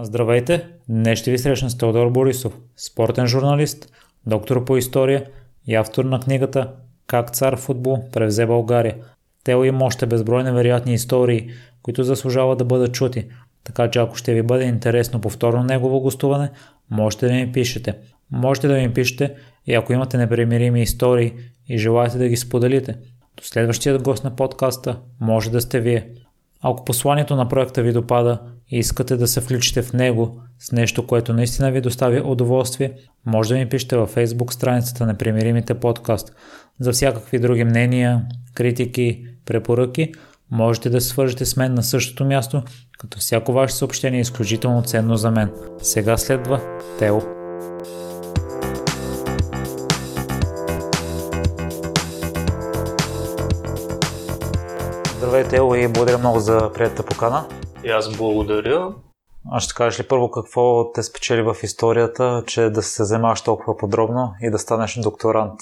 Здравейте! Днес ще ви срещна с Теодор Борисов, спортен журналист, доктор по история и автор на книгата Как цар футбол превзе България. Тео има още безброй невероятни истории, които заслужават да бъдат чути, така че ако ще ви бъде интересно повторно негово гостуване, можете да ми пишете. Можете да ми пишете и ако имате непремирими истории и желаете да ги споделите. До следващия гост на подкаста може да сте вие. Ако посланието на проекта ви допада и искате да се включите в него с нещо, което наистина ви доставя удоволствие, може да ми пишете във Facebook страницата на Примиримите подкаст. За всякакви други мнения, критики, препоръки, можете да свържете с мен на същото място, като всяко ваше съобщение е изключително ценно за мен. Сега следва Тео. Здравей, Тео, и благодаря много за приятата покана. И аз благодаря. А ще кажеш ли първо какво те спечели в историята, че да се занимаваш толкова подробно и да станеш докторант?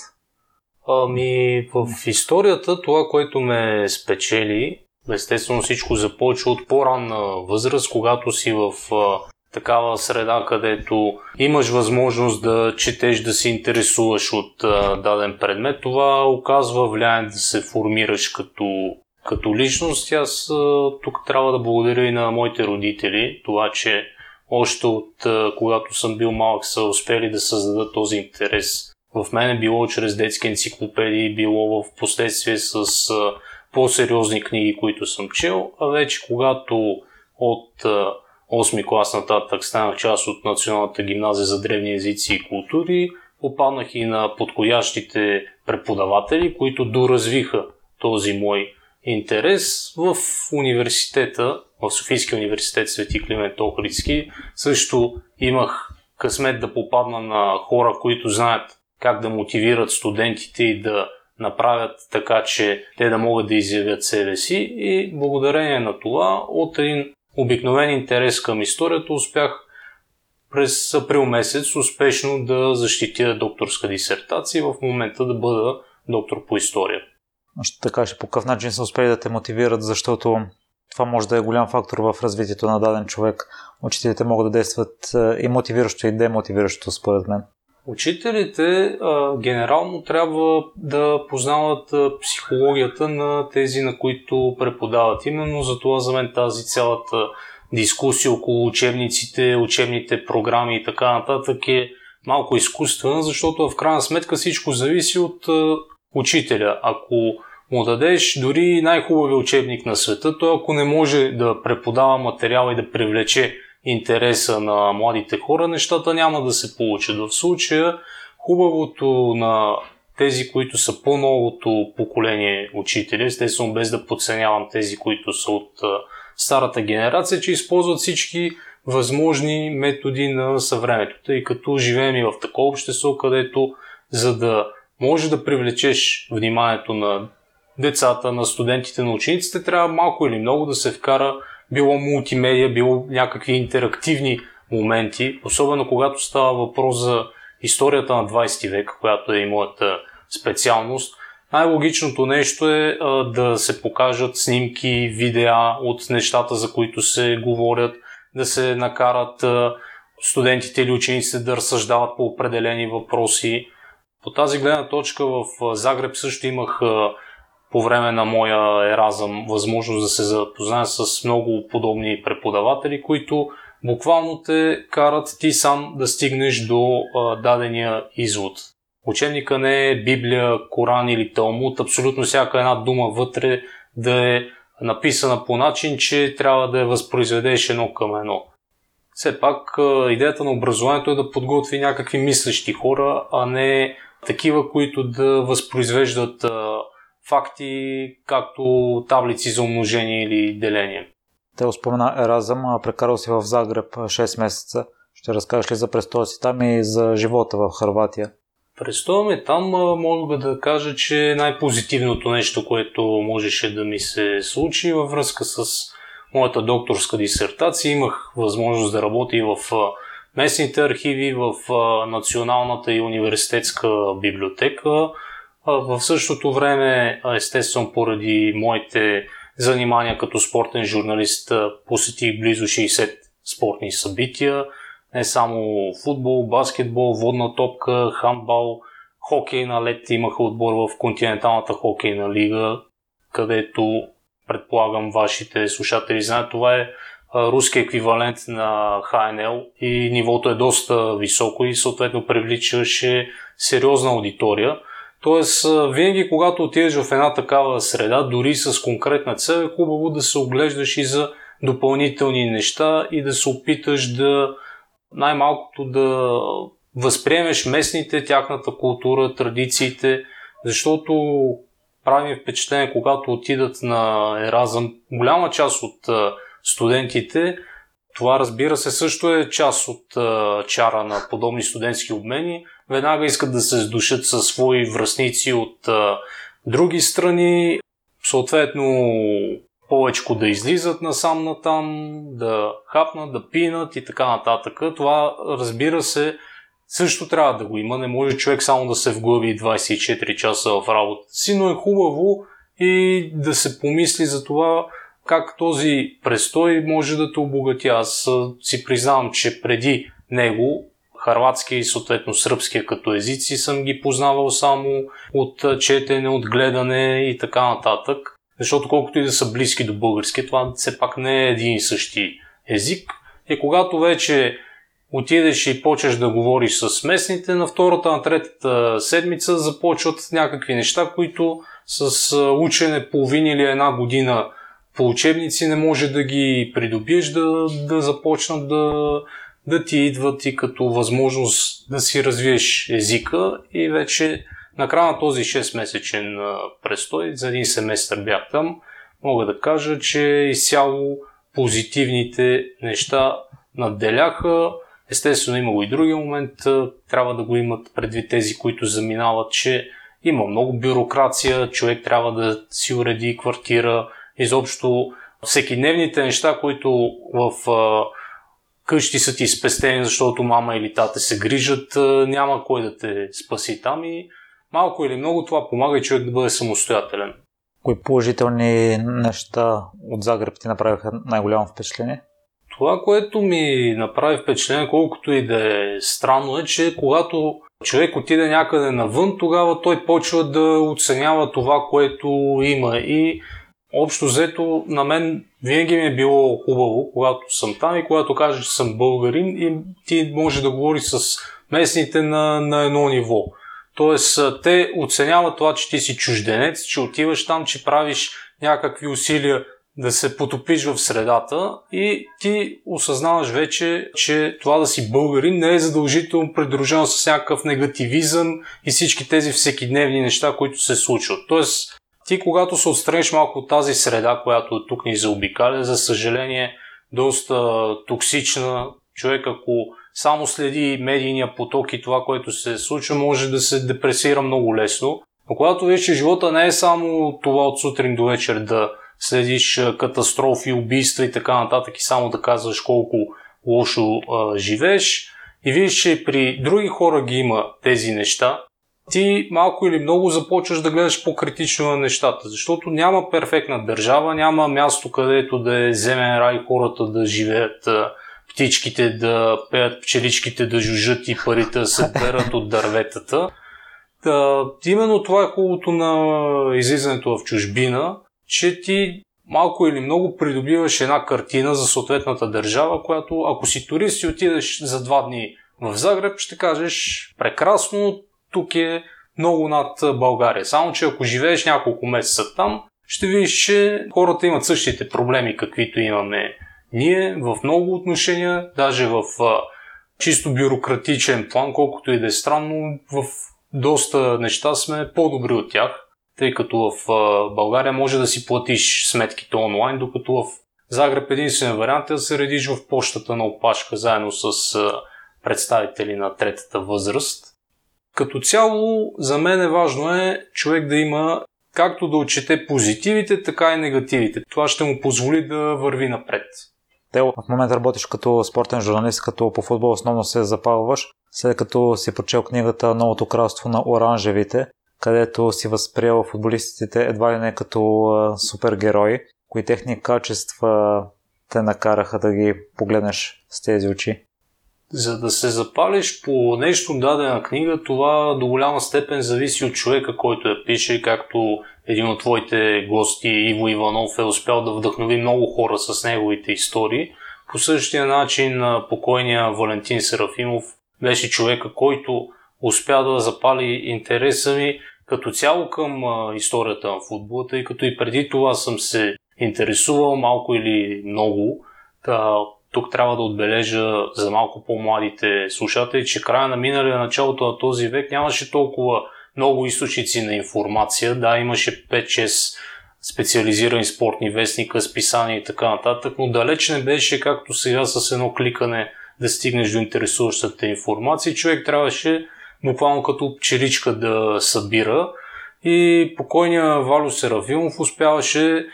Ами, в историята това, което ме спечели, естествено всичко започва от по-ранна възраст, когато си в такава среда, където имаш възможност да четеш, да се интересуваш от а, даден предмет. Това оказва влияние да се формираш като като личност аз тук трябва да благодаря и на моите родители, това, че още от когато съм бил малък са успели да създадат този интерес. В мен е било чрез детски енциклопедии, било в последствие с по-сериозни книги, които съм чел, а вече когато от 8 клас нататък станах част от Националната гимназия за древни езици и култури, попаднах и на подходящите преподаватели, които доразвиха този мой интерес в университета, в Софийския университет Свети Климент Охридски. Също имах късмет да попадна на хора, които знаят как да мотивират студентите и да направят така, че те да могат да изявят себе си. И благодарение на това от един обикновен интерес към историята успях през април месец успешно да защитя докторска дисертация и в момента да бъда доктор по история ще така кажа по какъв начин са успели да те мотивират, защото това може да е голям фактор в развитието на даден човек. Учителите могат да действат и мотивиращо и демотивиращо, според мен. Учителите а, генерално трябва да познават а, психологията на тези, на които преподават. Именно за това за мен тази цялата дискусия около учебниците, учебните програми и така нататък е малко изкуствена, защото в крайна сметка всичко зависи от а, учителя. Ако му дадеш дори най-хубавия учебник на света, той ако не може да преподава материал и да привлече интереса на младите хора, нещата няма да се получат. В случая хубавото на тези, които са по-новото поколение учители, естествено без да подценявам тези, които са от старата генерация, че използват всички възможни методи на съвремето, тъй като живеем и в такова общество, където за да може да привлечеш вниманието на децата, на студентите, на учениците, трябва малко или много да се вкара било мултимедия, било някакви интерактивни моменти, особено когато става въпрос за историята на 20 век, която е и моята специалност. Най-логичното нещо е а, да се покажат снимки, видеа от нещата, за които се говорят, да се накарат а, студентите или учениците да разсъждават по определени въпроси. По тази гледна точка в Загреб също имах по време на моя еразъм възможност да се запозная с много подобни преподаватели, които буквално те карат ти сам да стигнеш до дадения извод. Учебника не е Библия, Коран или Талмуд, абсолютно всяка една дума вътре да е написана по начин, че трябва да я възпроизведеш едно към едно. Все пак идеята на образованието е да подготви някакви мислещи хора, а не такива, които да възпроизвеждат а, факти, както таблици за умножение или деление. Те спомена Еразъм, прекарал си в Загреб 6 месеца. Ще разкажеш ли за престоя си там и за живота в Харватия? Престоя ми там мога да кажа, че най-позитивното нещо, което можеше да ми се случи във връзка с моята докторска дисертация. Имах възможност да работя и в местните архиви, в Националната и университетска библиотека. В същото време, естествено, поради моите занимания като спортен журналист, посетих близо 60 спортни събития, не само футбол, баскетбол, водна топка, хамбал, хокей на лед имаха отбор в континенталната хокейна лига, където предполагам вашите слушатели знаят, това е руски еквивалент на ХНЛ и нивото е доста високо и съответно привличаше сериозна аудитория. Тоест, винаги когато отидеш в една такава среда, дори с конкретна цел, е хубаво да се оглеждаш и за допълнителни неща и да се опиташ да най-малкото да възприемеш местните, тяхната култура, традициите, защото прави впечатление, когато отидат на Еразъм, голяма част от студентите, това разбира се също е част от чара на подобни студентски обмени, веднага искат да се сдушат със свои връзници от други страни, съответно повече да излизат насам натам, да хапнат, да пинат и така нататък. Това, разбира се, също трябва да го има. Не може човек само да се вглъби 24 часа в работата си, но е хубаво и да се помисли за това как този престой може да те обогати. Аз си признавам, че преди него харватския и съответно сръбския като езици съм ги познавал само от четене, от гледане и така нататък. Защото колкото и да са близки до български, това все пак не е един и същи език. И когато вече отидеш и почеш да говориш с местните, на втората, на третата седмица започват някакви неща, които с учене половин или една година по учебници не може да ги придобиеш, да, да започнат да, да ти идват и като възможност да си развиеш езика и вече на края на този 6-месечен престой, за един семестър бях там, мога да кажа, че изцяло позитивните неща надделяха. Естествено, имало и други момент, трябва да го имат предвид тези, които заминават, че има много бюрокрация, човек трябва да си уреди квартира, изобщо всеки дневните неща, които в а, къщи са ти спестени, защото мама или тата се грижат, а, няма кой да те спаси там и малко или много това помага и човек да бъде самостоятелен. Кои положителни неща от Загреб ти направиха най-голямо впечатление? Това, което ми направи впечатление, колкото и да е странно, е, че когато човек отиде някъде навън, тогава той почва да оценява това, което има. И общо взето, на мен винаги ми е било хубаво, когато съм там и когато кажа, че съм българин и ти може да говориш с местните на, на едно ниво. Тоест, те оценяват това, че ти си чужденец, че отиваш там, че правиш някакви усилия да се потопиш в средата и ти осъзнаваш вече, че това да си българин не е задължително придружено с някакъв негативизъм и всички тези всекидневни неща, които се случват. Тоест, ти когато се отстраниш малко от тази среда, която тук ни заобикаля, за съжаление, доста токсична, човек ако само следи медийния поток и това, което се случва, може да се депресира много лесно. Но когато виж, че живота не е само това от сутрин до вечер да следиш катастрофи, убийства и така нататък и само да казваш колко лошо а, живееш и видиш, че при други хора ги има тези неща, ти малко или много започваш да гледаш по-критично на нещата, защото няма перфектна държава, няма място където да е земен рай хората да живеят птичките да пеят, пчеличките да жужат и парите да се берат от дърветата. Та, именно това е хубавото на излизането в чужбина, че ти малко или много придобиваш една картина за съответната държава, която ако си турист и отидеш за два дни в Загреб, ще кажеш прекрасно, тук е много над България. Само, че ако живееш няколко месеца там, ще видиш, че хората имат същите проблеми, каквито имаме ние в много отношения, даже в а, чисто бюрократичен план, колкото и да е странно, в доста неща сме по-добри от тях, тъй като в а, България може да си платиш сметките онлайн, докато в Загреб единствен вариант е да се редиш в почтата на опашка заедно с а, представители на третата възраст. Като цяло, за мен е важно е човек да има както да отчете позитивите, така и негативите. Това ще му позволи да върви напред. Тео, в момента работиш като спортен журналист, като по футбол основно се запалваш, след като си прочел книгата Новото кралство на оранжевите, където си възприел футболистите едва ли не като супергерои, кои техни качества те накараха да ги погледнеш с тези очи? За да се запалиш по нещо дадена книга, това до голяма степен зависи от човека, който я пише, както един от твоите гости, Иво Иванов, е успял да вдъхнови много хора с неговите истории. По същия начин покойния Валентин Серафимов беше човека, който успя да запали интереса ми като цяло към историята на футбола, тъй като и преди това съм се интересувал малко или много. Тук трябва да отбележа за малко по-младите слушатели, че края на миналия началото на този век нямаше толкова много източници на информация. Да, имаше 5-6 специализирани спортни вестника, списания и така нататък, но далеч не беше както сега с едно кликане да стигнеш до интересуващата информация. Човек трябваше буквално като пчеличка да събира и покойния Валю Серафимов успяваше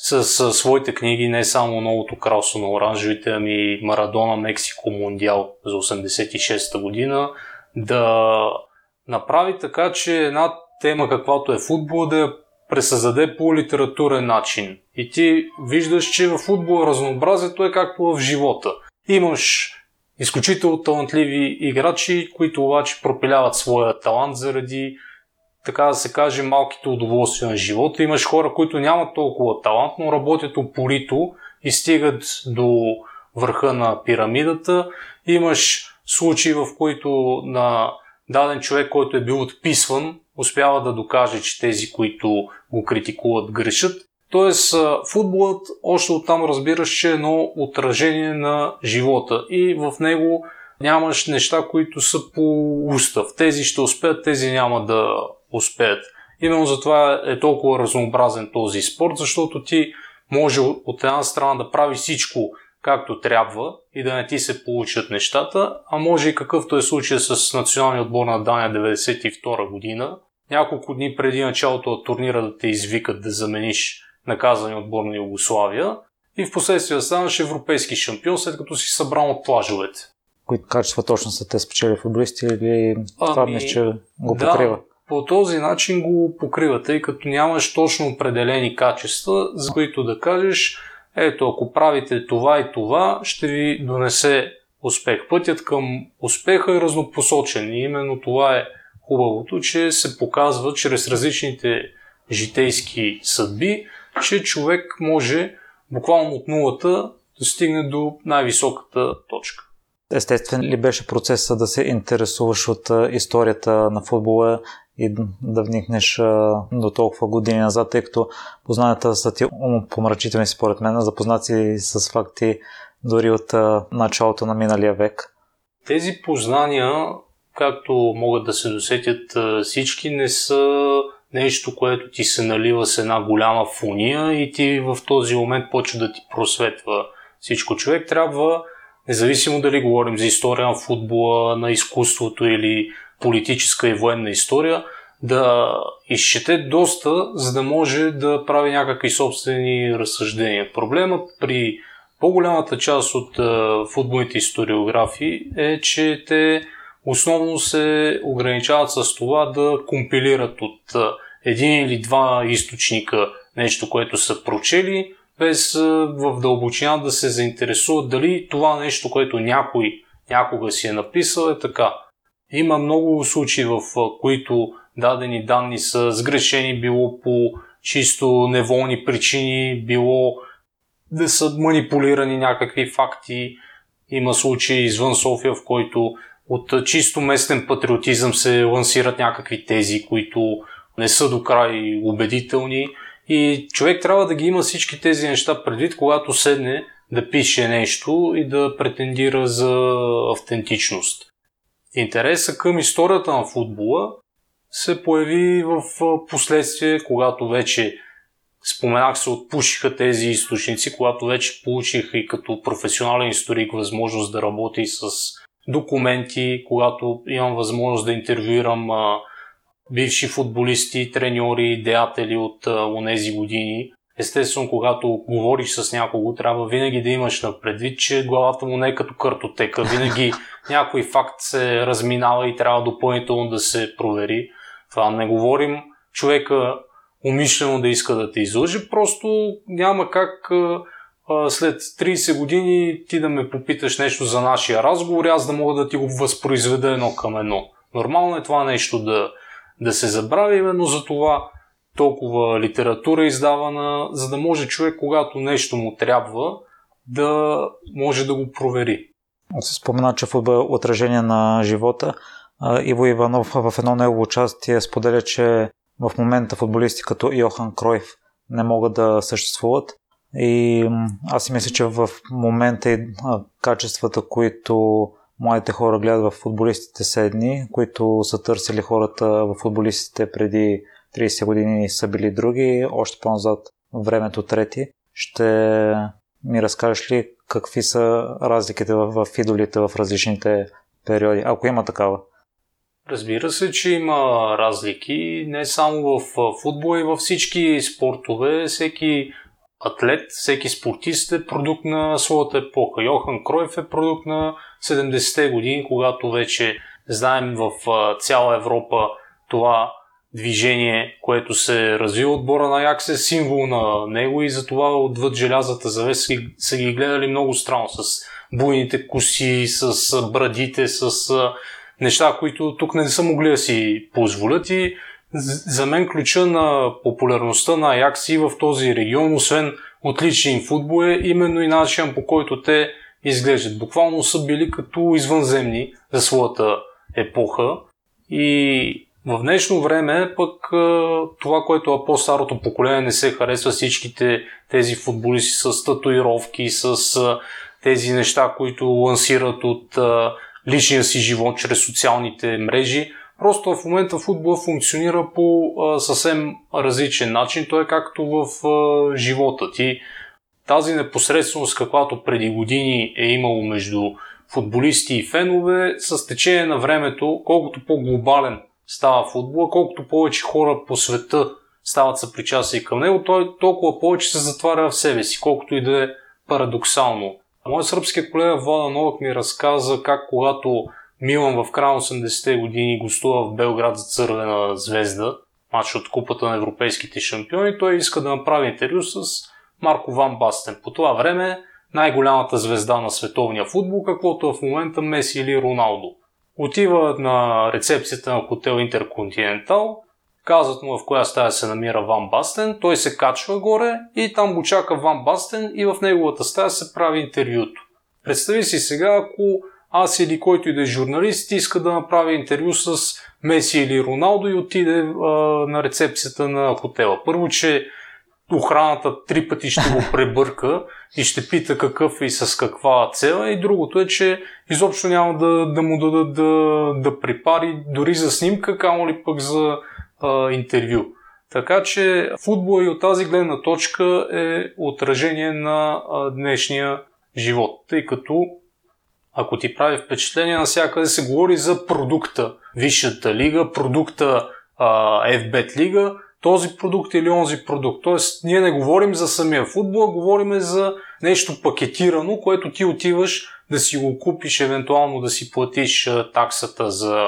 с, с своите книги, не само новото кралство на оранжевите, ами Марадона, Мексико, Мондиал за 86-та година, да направи така, че една тема, каквато е футбол, да я пресъздаде по литературен начин. И ти виждаш, че в футбола разнообразието е както в живота. Имаш изключително талантливи играчи, които обаче пропиляват своя талант заради така да се каже, малките удоволствия на живота. Имаш хора, които нямат толкова талант, но работят упорито и стигат до върха на пирамидата. Имаш случаи, в които на даден човек, който е бил отписван, успява да докаже, че тези, които го критикуват, грешат. Тоест, футболът още оттам разбираш, че е едно отражение на живота и в него нямаш неща, които са по устав. Тези ще успеят, тези няма да успеят. Именно затова е толкова разнообразен този спорт, защото ти може от една страна да прави всичко както трябва и да не ти се получат нещата, а може и какъвто е случая с националния отбор на Дания 92 година, няколко дни преди началото на турнира да те извикат да замениш наказани отбор на Югославия и в последствие да станеш европейски шампион, след като си събрал от плажовете. Които качества точно са те спечели футболисти или това ами, мисля, че го покрива? Да, по този начин го покрива, тъй като нямаш точно определени качества, за които да кажеш, ето ако правите това и това, ще ви донесе успех. Пътят към успеха е разнопосочен и именно това е хубавото, че се показва чрез различните житейски съдби, че човек може буквално от нулата да стигне до най-високата точка. Естествен ли беше процесът да се интересуваш от историята на футбола и да вникнеш до толкова години назад, тъй като познанията са ти умопомрачителни според мен, запознати с факти дори от началото на миналия век. Тези познания, както могат да се досетят всички, не са нещо, което ти се налива с една голяма фуния и ти в този момент почва да ти просветва всичко. Човек трябва, независимо дали говорим за история на футбола, на изкуството или политическа и военна история, да изчете доста, за да може да прави някакви собствени разсъждения. Проблемът при по-голямата част от футболните историографии е, че те основно се ограничават с това да компилират от един или два източника нещо, което са прочели, без в дълбочина да се заинтересуват дали това нещо, което някой някога си е написал е така. Има много случаи, в които дадени данни са сгрешени, било по чисто неволни причини, било да са манипулирани някакви факти. Има случаи извън София, в който от чисто местен патриотизъм се лансират някакви тези, които не са до край убедителни. И човек трябва да ги има всички тези неща предвид, когато седне да пише нещо и да претендира за автентичност. Интереса към историята на футбола се появи в последствие, когато вече споменах се отпушиха тези източници, когато вече получих и като професионален историк възможност да работя и с документи, когато имам възможност да интервюирам а, бивши футболисти, треньори, деятели от онези години. Естествено, когато говориш с някого, трябва винаги да имаш на предвид, че главата му не е като картотека. Винаги някой факт се разминава и трябва допълнително да се провери. Това не говорим човека умишлено да иска да те излъжи, просто няма как след 30 години ти да ме попиташ нещо за нашия разговор, аз да мога да ти го възпроизведа едно към едно. Нормално е това нещо да, да се забрави, именно за това толкова литература издавана, за да може човек, когато нещо му трябва, да може да го провери. Се спомена, че футбол е отражение на живота. Иво Иванов в едно негово участие споделя, че в момента футболисти като Йохан Кройф не могат да съществуват. И аз си мисля, че в момента и качествата, които младите хора гледат в футболистите са едни, които са търсили хората в футболистите преди 30 години са били други, още по-назад времето трети. Ще ми разкажеш ли какви са разликите в, в идолите в различните периоди, ако има такава? Разбира се, че има разлики не само в футбол и във всички спортове. Всеки атлет, всеки спортист е продукт на своята епоха. Йохан Кройф е продукт на 70-те години, когато вече знаем в цяла Европа това движение, което се развива отбора на Якс е символ на него и затова отвъд желязата завеса са ги гледали много странно с буйните коси, с брадите, с неща, които тук не са могли да си позволят и за мен ключа на популярността на Аякс и в този регион, освен отличен футбол е именно и начин по който те изглеждат. Буквално са били като извънземни за своята епоха и в днешно време пък това, което по-старото поколение не се харесва всичките тези футболисти с татуировки, с тези неща, които лансират от личния си живот чрез социалните мрежи. Просто в момента футбол функционира по съвсем различен начин. Той е както в живота ти. Тази непосредственост, каквато преди години е имало между футболисти и фенове, с течение на времето, колкото по-глобален става футбола, колкото повече хора по света стават съпричастни към него, той толкова повече се затваря в себе си, колкото и да е парадоксално. Моят сръбският колега Влада Новак ми разказа как когато Милан в края на 80-те години гостува в Белград за Цървена звезда, матч от Купата на европейските шампиони, той иска да направи интервю с Марко Ван Бастен. По това време най-голямата звезда на световния футбол, каквото е в момента Меси или Роналдо. Отива на рецепцията на хотел Интерконтинентал, казват му в коя стая се намира Ван Бастен, той се качва горе и там го чака Ван Бастен и в неговата стая се прави интервюто. Представи си сега, ако аз или който и да е журналист иска да направи интервю с Меси или Роналдо и отиде а, на рецепцията на хотела. Първо, че охраната три пъти ще го пребърка и ще пита какъв и с каква цел. И другото е, че изобщо няма да, да му дадат да, да припари дори за снимка, камо ли пък за а, интервю. Така че футбол и от тази гледна точка е отражение на а, днешния живот, тъй като ако ти прави впечатление, навсякъде се говори за продукта. Висшата лига, продукта а, FBET лига, този продукт или онзи продукт. Тоест, ние не говорим за самия футбол, а говорим за нещо пакетирано, което ти отиваш да си го купиш, евентуално да си платиш таксата за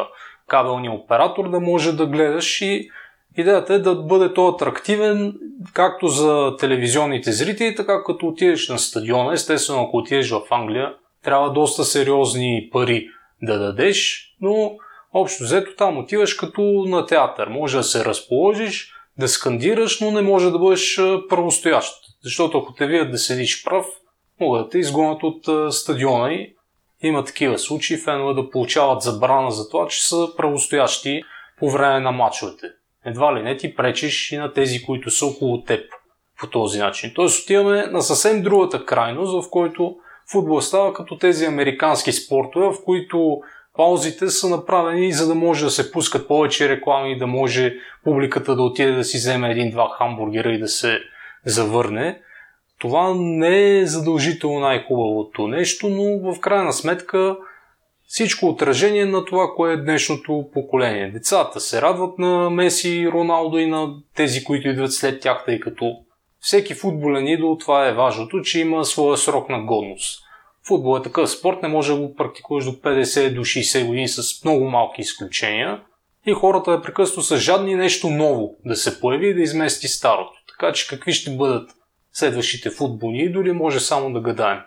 кабелния оператор, да може да гледаш и идеята е да бъде то атрактивен както за телевизионните зрители, така като отидеш на стадиона. Естествено, ако отидеш в Англия, трябва доста сериозни пари да дадеш, но общо взето там отиваш като на театър. Може да се разположиш, да скандираш, но не може да бъдеш правостоящ. Защото ако те видят да седиш прав, могат да те изгонят от стадиона и има такива случаи фенове да получават забрана за това, че са правостоящи по време на мачовете. Едва ли не ти пречиш и на тези, които са около теб по този начин. Тоест отиваме на съвсем другата крайност, в който футбол става като тези американски спортове, в които паузите са направени за да може да се пускат повече реклами, да може публиката да отиде да си вземе един-два хамбургера и да се завърне. Това не е задължително най-хубавото нещо, но в крайна сметка всичко отражение на това, кое е днешното поколение. Децата се радват на Меси, Роналдо и на тези, които идват след тях, тъй като всеки футболен идол, това е важното, че има своя срок на годност. Футбол е такъв спорт, не може да го практикуваш до 50 до 60 години с много малки изключения. И хората непрекъснато са жадни нещо ново да се появи и да измести старото. Така че какви ще бъдат следващите футболни идоли, може само да гадаем.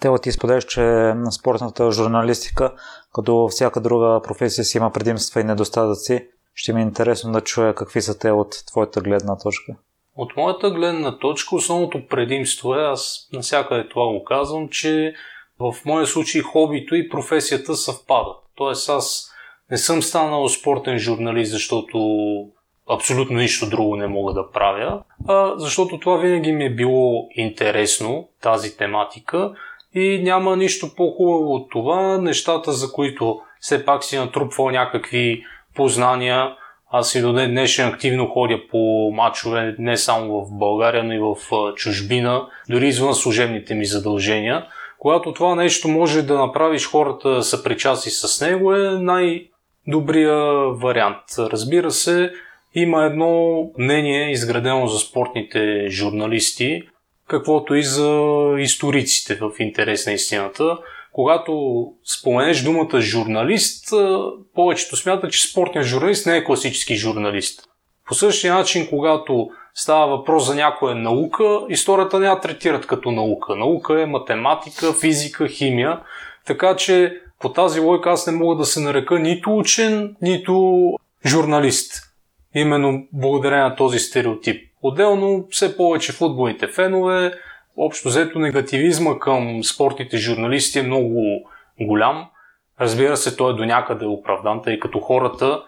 Тео, ти споделяш, че на спортната журналистика, като всяка друга професия си има предимства и недостатъци. Ще ми е интересно да чуя какви са те от твоята гледна точка. От моята гледна точка основното предимство е, аз насякъде това го казвам, че в моя случай хобито и професията съвпадат. Тоест аз не съм станал спортен журналист, защото абсолютно нищо друго не мога да правя, а защото това винаги ми е било интересно, тази тематика, и няма нищо по-хубаво от това, нещата, за които все пак си натрупвал някакви познания. Аз и до ден днешен активно ходя по матчове не само в България, но и в чужбина, дори извън служебните ми задължения. Когато това нещо може да направиш хората да са причастни с него е най-добрия вариант. Разбира се, има едно мнение, изградено за спортните журналисти, каквото и за историците в интерес на истината. Когато споменеш думата журналист, повечето смятат, че спортният журналист не е класически журналист. По същия начин, когато става въпрос за някоя наука, историята не я третират като наука. Наука е математика, физика, химия, така че по тази логика аз не мога да се нарека нито учен, нито журналист. Именно благодарение на този стереотип. Отделно все повече футболните фенове, общо взето негативизма към спортните журналисти е много голям. Разбира се, той е до някъде оправдан, тъй като хората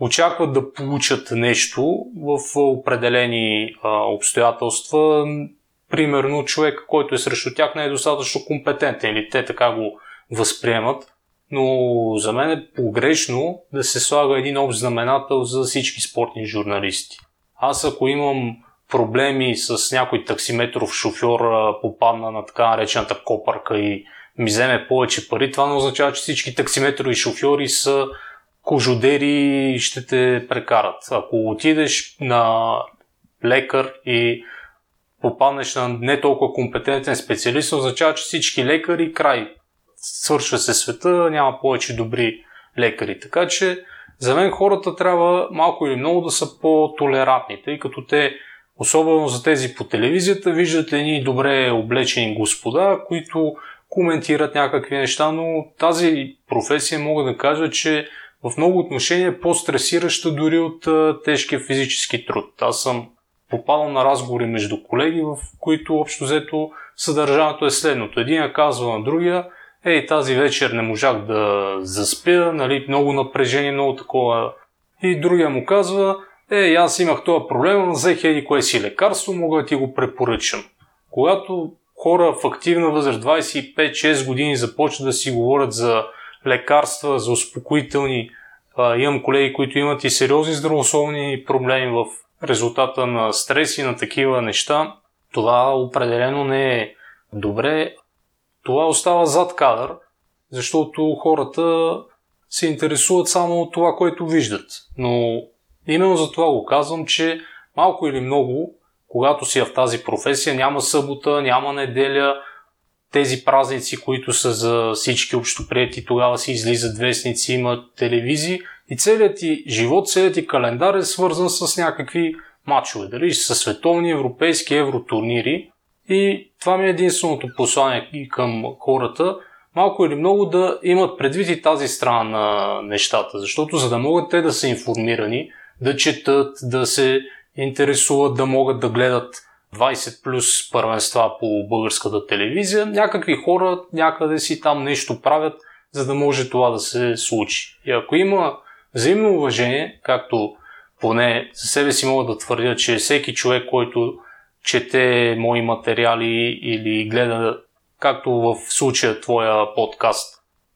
очакват да получат нещо в определени а, обстоятелства. Примерно човек, който е срещу тях, не е достатъчно компетентен или те така го възприемат. Но за мен е погрешно да се слага един общ знаменател за всички спортни журналисти. Аз ако имам проблеми с някой таксиметров шофьор попадна на така наречената копарка и ми вземе повече пари, това не означава, че всички таксиметрови шофьори са кожодери и ще те прекарат. Ако отидеш на лекар и попаднеш на не толкова компетентен специалист, означава, че всички лекари край. Свършва се света, няма повече добри лекари. Така че за мен хората трябва малко или много да са по-толерантни, тъй като те Особено за тези по телевизията виждат едни добре облечени господа, които коментират някакви неща, но тази професия мога да кажа, че в много отношения е по-стресираща дори от тежкия физически труд. Аз съм попадал на разговори между колеги, в които общо взето съдържанието е следното. Един казва на другия, ей, тази вечер не можах да заспя, нали, много напрежение, много такова. И другия му казва, е, аз имах този проблем, взех еди кое си лекарство, мога да ти го препоръчам. Когато хора в активна възраст, 25-6 години, започват да си говорят за лекарства, за успокоителни, а, имам колеги, които имат и сериозни здравословни проблеми в резултата на стрес и на такива неща, това определено не е добре. Това остава зад кадър, защото хората се интересуват само от това, което виждат. Но Именно за това го казвам, че малко или много, когато си в тази професия, няма събота, няма неделя, тези празници, които са за всички общоприяти, тогава си излизат вестници, има телевизии и целият ти живот, целият ти календар е свързан с някакви матчове, дали са световни, европейски, евротурнири. И това ми е единственото послание и към хората, малко или много да имат предвид и тази страна на нещата, защото за да могат те да са информирани, да четат, да се интересуват, да могат да гледат 20 плюс първенства по българската телевизия. Някакви хора някъде си там нещо правят, за да може това да се случи. И ако има взаимно уважение, както поне за себе си мога да твърдя, че всеки човек, който чете мои материали или гледа, както в случая твоя подкаст,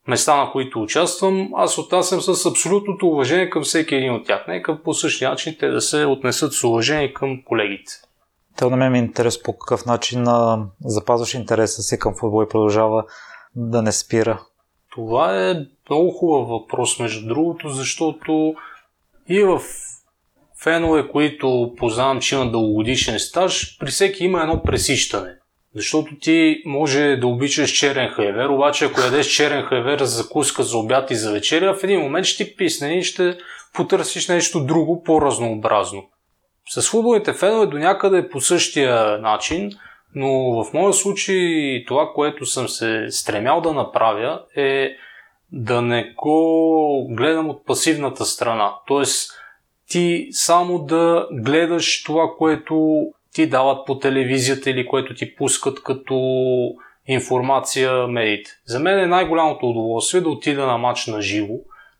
места, на които участвам, аз отнасям с абсолютното уважение към всеки един от тях. Нека по същия начин те да се отнесат с уважение към колегите. Те на мен ми е интерес по какъв начин а, запазваш интереса си към футбол и продължава да не спира. Това е много хубав въпрос, между другото, защото и в фенове, които познавам, че имат дългогодишен стаж, при всеки има едно пресищане. Защото ти може да обичаш черен хайвер, обаче ако ядеш черен хайвер за закуска, за обяд и за вечеря, в един момент ще ти писне и ще потърсиш нещо друго, по-разнообразно. С футболните фенове до някъде е по същия начин, но в моя случай това, което съм се стремял да направя е да не го гледам от пасивната страна. Тоест, ти само да гледаш това, което ти дават по телевизията или което ти пускат като информация медиите. За мен е най-голямото удоволствие да отида на матч на живо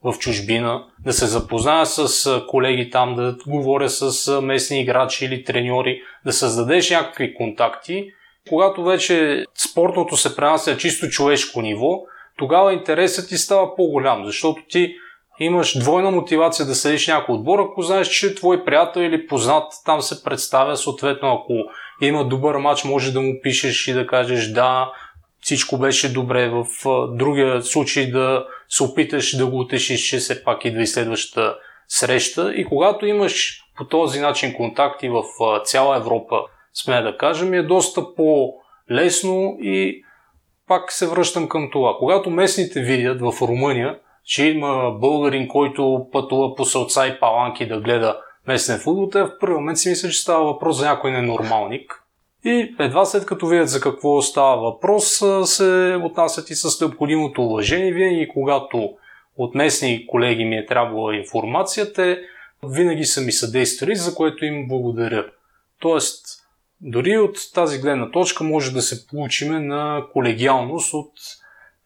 в чужбина, да се запозная с колеги там, да говоря с местни играчи или треньори, да създадеш някакви контакти. Когато вече спортното се пренася чисто човешко ниво, тогава интересът ти става по-голям, защото ти имаш двойна мотивация да следиш някой отбор, ако знаеш, че твой приятел или познат там се представя, съответно ако има добър матч, може да му пишеш и да кажеш да, всичко беше добре. В другия случай да се опиташ да го утешиш, че все пак идва и следващата среща. И когато имаш по този начин контакти в цяла Европа, сме да кажем, е доста по-лесно и пак се връщам към това. Когато местните видят в Румъния, че има българин, който пътува по сълца и паланки да гледа местен футбол, те в първи момент си мисля, че става въпрос за някой ненормалник. И едва след като видят за какво става въпрос, се отнасят и с необходимото уважение. Винаги, когато от местни колеги ми е трябвала информация, те винаги са ми съдействали, за което им благодаря. Тоест, дори от тази гледна точка може да се получиме на колегиалност от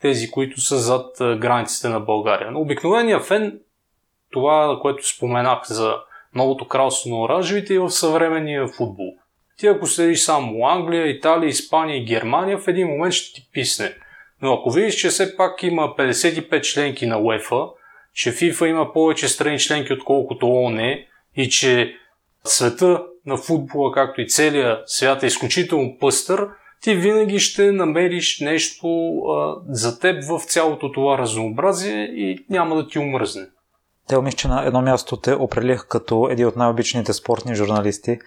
тези, които са зад границите на България. Но обикновения фен, това, което споменах за новото кралство на оранжевите и в съвременния футбол. Ти ако следиш само Англия, Италия, Испания и Германия, в един момент ще ти писне. Но ако видиш, че все пак има 55 членки на UEFA, че FIFA има повече страни членки отколкото ООН и че света на футбола, както и целия свят е изключително пъстър, ти винаги ще намериш нещо а, за теб в цялото това разнообразие и няма да ти омръзне. Те мисля, че на едно място те определих като един от най-обичаните спортни журналисти.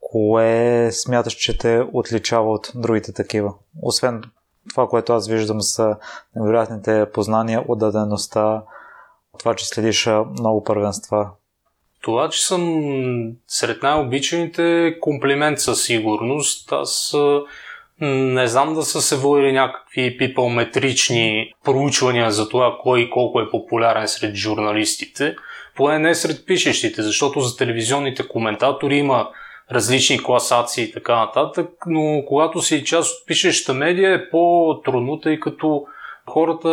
Кое смяташ, че те отличава от другите такива? Освен това, което аз виждам са невероятните познания, отдадеността, това, че следиш много първенства. Това, че съм сред най-обичаните, комплимент със сигурност. Аз не знам да са се водили някакви пипалметрични проучвания за това кой и колко е популярен сред журналистите, поне не сред пишещите, защото за телевизионните коментатори има различни класации и така нататък, но когато си част от пишеща медия е по-трудно, тъй като хората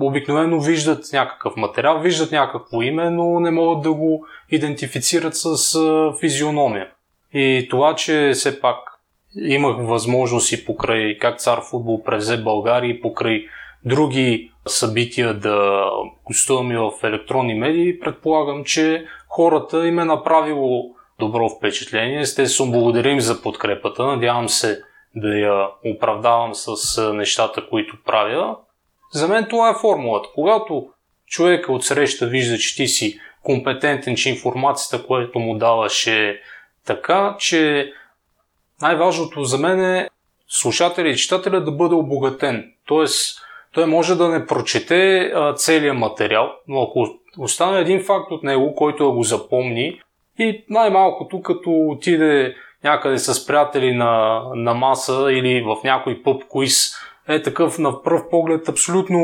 обикновено виждат някакъв материал, виждат някакво име, но не могат да го идентифицират с физиономия. И това, че все пак имах възможност и покрай как цар футбол превзе България и покрай други събития да гостувам и в електронни медии, предполагам, че хората им е направило добро впечатление. Естествено, благодарим за подкрепата. Надявам се да я оправдавам с нещата, които правя. За мен това е формулата. Когато човека от среща вижда, че ти си компетентен, че информацията, която му даваш е така, че най-важното за мен е слушателя и читателя да бъде обогатен. Тоест, той може да не прочете целият материал, но ако остане един факт от него, който да го запомни и най-малкото като отиде някъде с приятели на, на маса или в някой пъп квиз, е такъв на пръв поглед абсолютно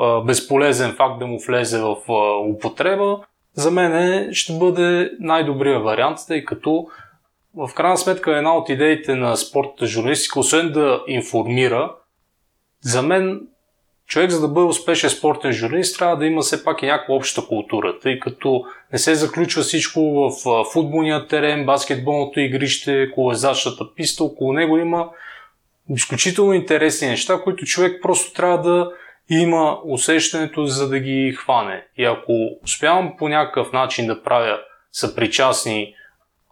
а, безполезен факт да му влезе в а, употреба, за мен ще бъде най-добрият вариант, тъй като в крайна сметка една от идеите на спортната журналистика, освен да информира, за мен човек, за да бъде успешен спортен журналист, трябва да има все пак и някаква обща култура, тъй като не се заключва всичко в футболния терен, баскетболното игрище, колезачната писта, около него има изключително интересни неща, които човек просто трябва да има усещането за да ги хване. И ако успявам по някакъв начин да правя съпричастни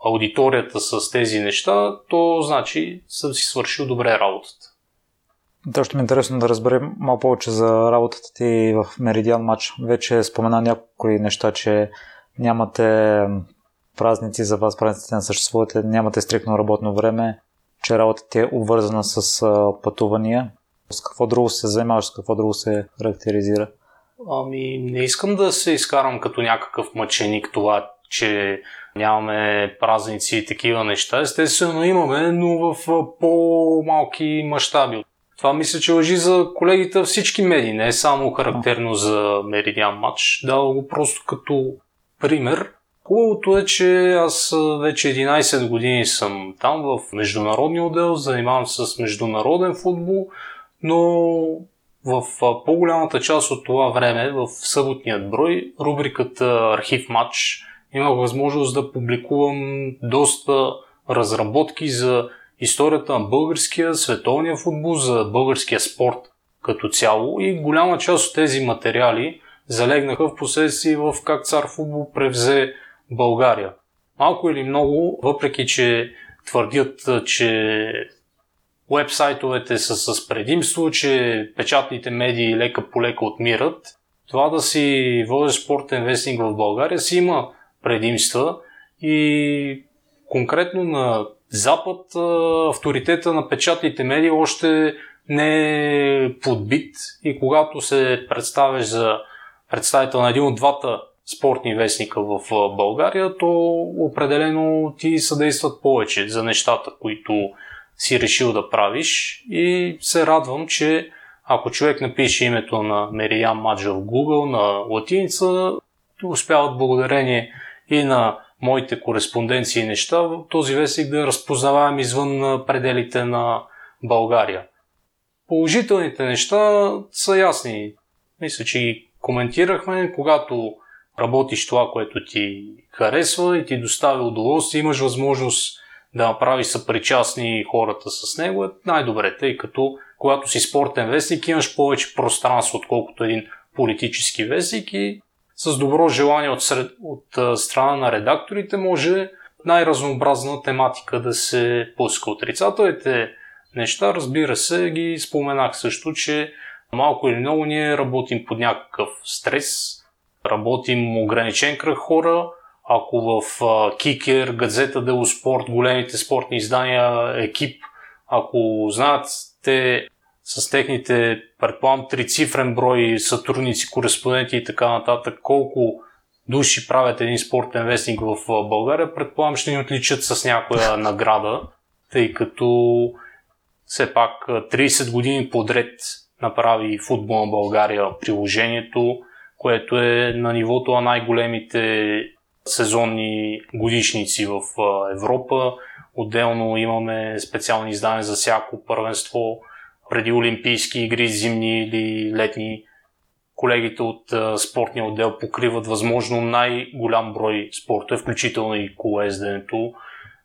аудиторията с тези неща, то значи съм си свършил добре работата. То ще ми е интересно да разберем малко повече за работата ти в Меридиан матч. Вече спомена някои неща, че нямате празници за вас, празниците не съществуват, нямате стрикно работно време, че работата ти е обвързана с пътувания. С какво друго се занимаваш, с какво друго се характеризира? Ами, не искам да се изкарам като някакъв мъченик това, че нямаме празници и такива неща. Естествено имаме, но в по-малки мащаби. Това мисля, че лъжи за колегите всички медии, не е само характерно за Меридиан матч. Дава го просто като пример. Хубавото е, че аз вече 11 години съм там в международния отдел, занимавам се с международен футбол, но в по-голямата част от това време, в съботният брой, рубриката Архив матч, имах възможност да публикувам доста разработки за историята на българския, световния футбол, за българския спорт като цяло и голяма част от тези материали залегнаха в последствие в как цар футбол превзе България. Малко или много, въпреки че твърдят, че Уебсайтовете са с предимство, че печатните медии лека по лека отмират. Това да си водиш спортен вестник в България си има предимства и конкретно на Запад авторитета на печатните медии още не е подбит и когато се представяш за представител на един от двата спортни вестника в България, то определено ти съдействат повече за нещата, които си решил да правиш. И се радвам, че ако човек напише името на Мериян Маджа в Google на латиница, успяват благодарение и на моите кореспонденции и неща, този вестник да разпознаваем извън пределите на България. Положителните неща са ясни. Мисля, че ги коментирахме, когато работиш това, което ти харесва и ти доставя удоволствие, имаш възможност да направи съпричастни хората с него, е най-добре, тъй като когато си спортен вестник имаш повече пространство, отколкото един политически вестник и с добро желание от, сред, от страна на редакторите може най-разнообразна тематика да се пуска. Отрицателните неща, разбира се, ги споменах също, че малко или много ние работим под някакъв стрес, работим ограничен кръг хора, ако в Кикер, Газета Дело Спорт, големите спортни издания, екип, ако знаят те с техните, предполагам, трицифрен брой сътрудници, кореспонденти и така нататък, колко души правят един спортен вестник в България, предполагам ще ни отличат с някоя награда, тъй като все пак 30 години подред направи футбол на България приложението, което е на нивото на най-големите сезонни годишници в Европа. Отделно имаме специални издания за всяко първенство, преди Олимпийски игри, зимни или летни. Колегите от спортния отдел покриват възможно най-голям брой спортове, включително и колоезденето.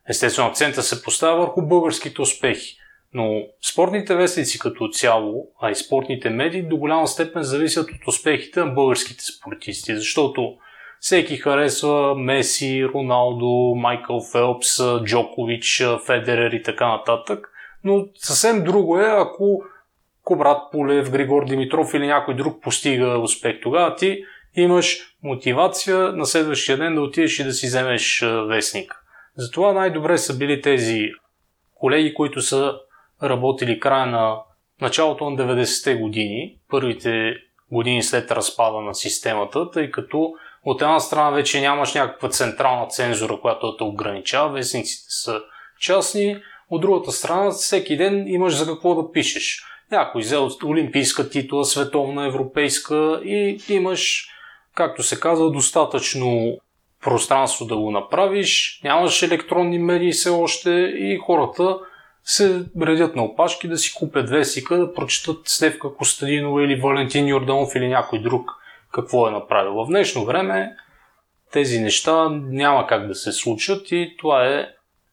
Естествено, акцента се поставя върху българските успехи. Но спортните вестници като цяло, а и спортните медии до голяма степен зависят от успехите на българските спортисти, защото всеки харесва Меси, Роналдо, Майкъл Фелпс, Джокович, Федерер и така нататък. Но съвсем друго е, ако Кобрат Полев, Григор Димитров или някой друг постига успех. Тогава ти имаш мотивация на следващия ден да отидеш и да си вземеш вестник. Затова най-добре са били тези колеги, които са работили края на началото на 90-те години, първите години след разпада на системата, тъй като от една страна вече нямаш някаква централна цензура, която да те ограничава, вестниците са частни, от другата страна всеки ден имаш за какво да пишеш. Някой взел олимпийска титла, световна, европейска и имаш, както се казва, достатъчно пространство да го направиш, нямаш електронни медии все още и хората се редят на опашки да си купят вестика, да прочитат Стевка Костадинова или Валентин Йорданов или някой друг какво е направил. В днешно време тези неща няма как да се случат и това е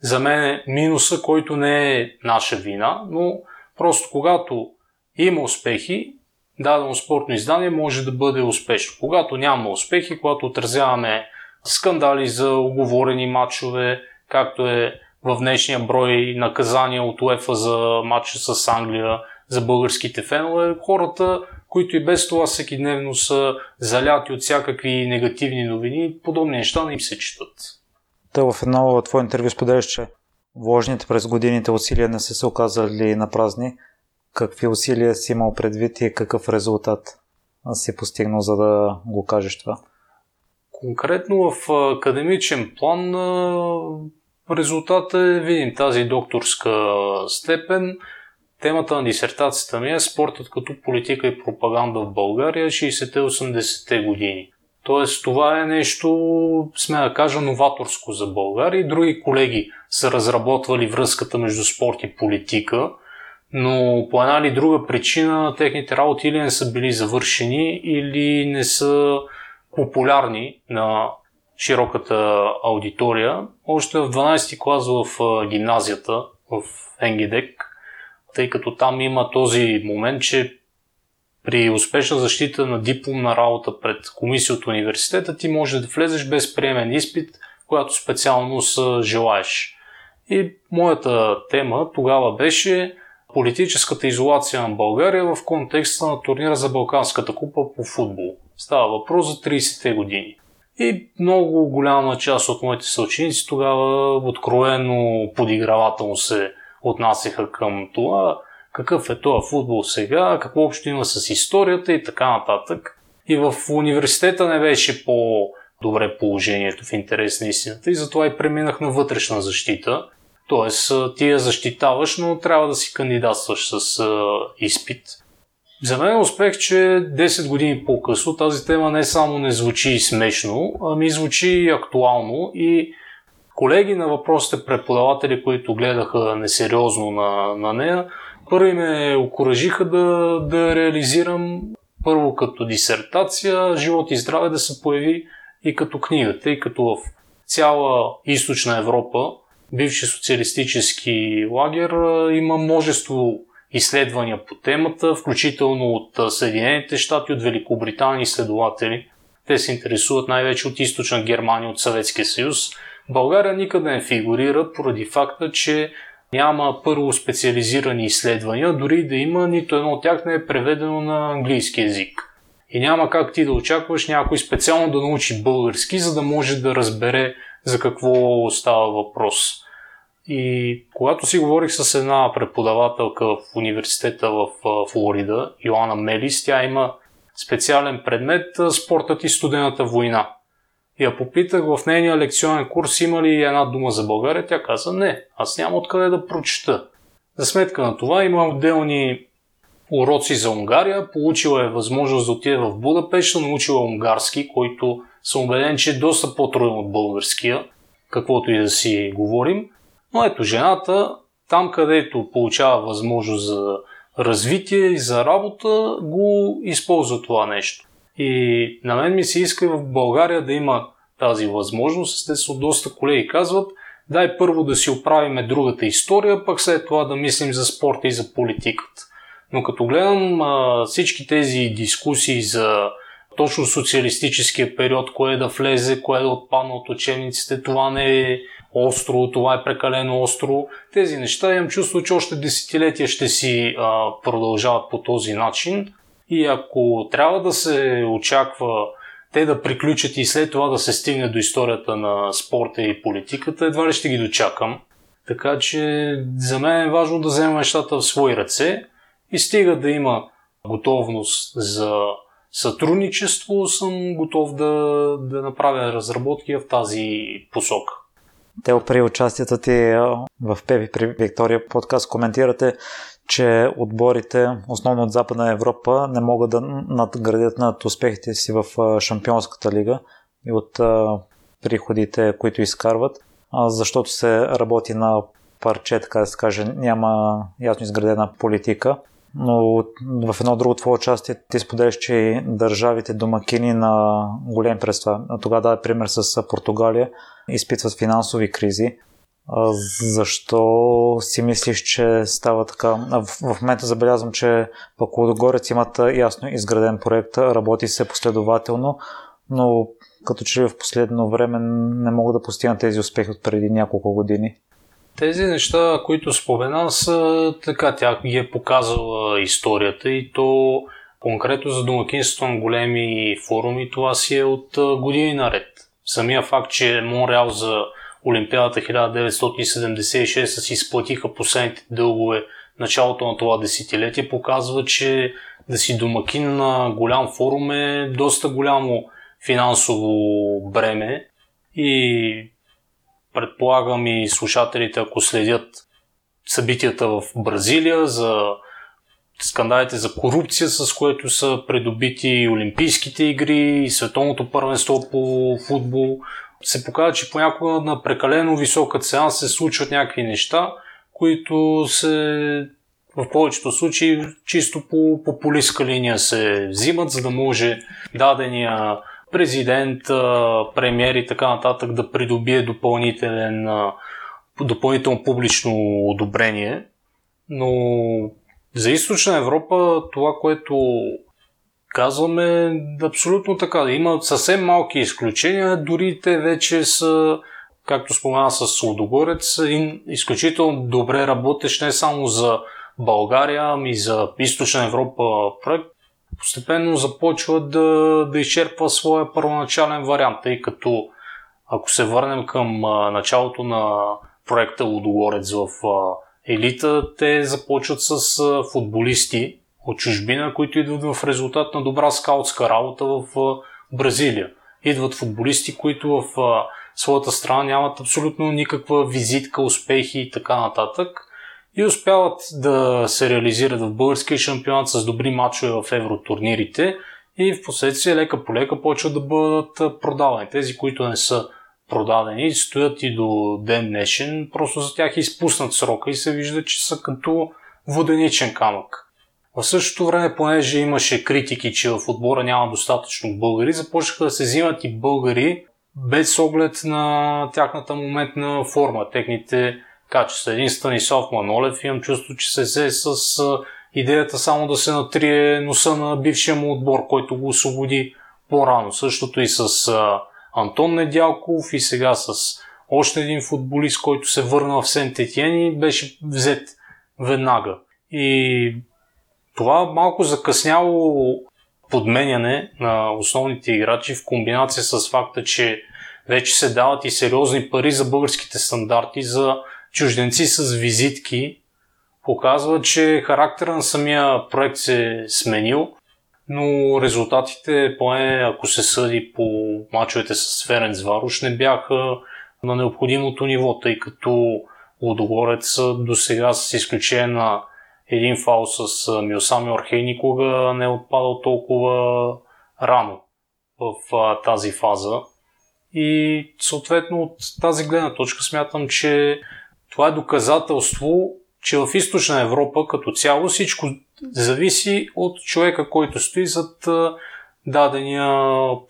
за мен минуса, който не е наша вина, но просто когато има успехи, дадено спортно издание може да бъде успешно. Когато няма успехи, когато отразяваме скандали за оговорени матчове, както е в днешния брой наказания от УЕФА за матча с Англия за българските фенове, хората, които и без това всеки дневно са заляти от всякакви негативни новини, подобни неща не им се четат. Та в едно твое интервю споделяш, че вложените през годините усилия не са се оказали на празни. Какви усилия си имал предвид и какъв резултат си постигнал, за да го кажеш това? Конкретно в академичен план резултатът е видим тази докторска степен. Темата на дисертацията ми е спортът като политика и пропаганда в България 60-80-те години. Тоест това е нещо, сме да кажа, новаторско за България. Други колеги са разработвали връзката между спорт и политика, но по една или друга причина техните работи или не са били завършени, или не са популярни на широката аудитория. Още в 12 клас в гимназията, в Енгидек, тъй като там има този момент, че при успешна защита на дипломна работа пред комисия от университета ти може да влезеш без приемен изпит, която специалност желаеш. И моята тема тогава беше политическата изолация на България в контекста на турнира за Балканската купа по футбол. Става въпрос за 30-те години. И много голяма част от моите съученици тогава откровено подигравателно се отнасяха към това какъв е този футбол сега, какво общо има с историята и така нататък. И в университета не беше по-добре положението в интерес на истината и затова и преминах на вътрешна защита. Тоест, ти я защитаваш, но трябва да си кандидатстваш с а, изпит. За мен е успех, че 10 години по-късно тази тема не само не звучи смешно, ами звучи актуално и колеги на въпросите преподаватели, които гледаха несериозно на, на нея, първи ме окоръжиха да, да реализирам първо като дисертация, живот и здраве да се появи и като книга, тъй като в цяла източна Европа, бивши социалистически лагер, има множество изследвания по темата, включително от Съединените щати, от Великобритания изследователи. Те се интересуват най-вече от източна Германия, от Съветския съюз. България никъде не фигурира поради факта, че няма първо специализирани изследвания, дори да има, нито едно от тях не е преведено на английски язик. И няма как ти да очакваш някой специално да научи български, за да може да разбере за какво става въпрос. И когато си говорих с една преподавателка в университета в Флорида, Йоанна Мелис, тя има специален предмет спортът и студената война. Я попитах в нейния лекционен курс има ли една дума за България. Тя каза не, аз нямам откъде да прочета. За сметка на това има отделни уроци за Унгария. Получила е възможност да отиде в Будапешта, научила унгарски, който съм убеден, че е доста по-труден от българския, каквото и да си говорим. Но ето жената, там където получава възможност за развитие и за работа, го използва това нещо. И на мен ми се иска в България да има тази възможност. Естествено, доста колеги казват, дай първо да си оправиме другата история, пък след това да мислим за спорта и за политиката. Но като гледам а, всички тези дискусии за точно социалистическия период, кое е да влезе, кое е да отпадне от учебниците, това не е остро, това е прекалено остро. Тези неща имам чувство, че още десетилетия ще си а, продължават по този начин. И ако трябва да се очаква те да приключат и след това да се стигне до историята на спорта и политиката, едва ли ще ги дочакам. Така че за мен е важно да взема нещата в свои ръце и стига да има готовност за сътрудничество, съм готов да, да направя разработки в тази посока. Те при участието ти в Певи при Виктория подкаст коментирате, че отборите, основно от Западна Европа, не могат да надградят над успехите си в Шампионската лига и от приходите, които изкарват, защото се работи на парче, така да се каже, няма ясно изградена политика. Но в едно друго твое участие ти споделяш, че и държавите домакини на големи предства, тогава даде пример с Португалия, изпитват финансови кризи. Защо си мислиш, че става така? В момента забелязвам, че пък Лудогорец имат ясно изграден проект, работи се последователно, но като че в последно време не могат да постигнат тези успехи от преди няколко години. Тези неща, които спомена, са така, тя ги е показала историята и то конкретно за домакинство на големи форуми, това си е от години наред. Самия факт, че Монреал за Олимпиадата 1976 си изплатиха последните дългове началото на това десетилетие, показва, че да си домакин на голям форум е доста голямо финансово бреме. И предполагам и слушателите, ако следят събитията в Бразилия за скандалите за корупция, с което са придобити Олимпийските игри и Световното първенство по футбол, се показва, че понякога на прекалено висока цена се случват някакви неща, които се в повечето случаи чисто по популистска линия се взимат, за да може дадения президент, премьер и така нататък да придобие допълнителен, допълнително публично одобрение. Но за източна Европа това, което казваме абсолютно така. Има съвсем малки изключения, дори те вече са, както спомена с Лудогорец, изключително добре работещ не само за България, ами за източна Европа проект, постепенно започва да, да изчерпва своя първоначален вариант, тъй като ако се върнем към началото на проекта Лудогорец в елита, те започват с футболисти от чужбина, които идват в резултат на добра скаутска работа в Бразилия. Идват футболисти, които в своята страна нямат абсолютно никаква визитка, успехи и така нататък и успяват да се реализират в българския шампионат с добри матчове в евротурнирите и в последствие лека по лека почват да бъдат продавани. Тези, които не са продадени, стоят и до ден днешен, просто за тях е изпуснат срока и се вижда, че са като воденичен камък. В същото време, понеже имаше критики, че в отбора няма достатъчно българи, започнаха да се взимат и българи без оглед на тяхната моментна форма, техните качества. Един Станислав Манолев имам чувство, че се взе с идеята само да се натрие носа на бившия му отбор, който го освободи по-рано. Същото и с Антон Недялков и сега с още един футболист, който се върна в Сент Етиен и беше взет веднага. И това малко закъсняло подменяне на основните играчи в комбинация с факта, че вече се дават и сериозни пари за българските стандарти за чужденци с визитки показва, че характера на самия проект се е сменил, но резултатите, поне ако се съди по мачовете с Ференц Варуш, не бяха на необходимото ниво, тъй като Лодогорец до сега с изключение на един фал с Милсами Орхей никога не е отпадал толкова рано в тази фаза. И съответно от тази гледна точка смятам, че това е доказателство, че в източна Европа като цяло всичко зависи от човека, който стои зад дадения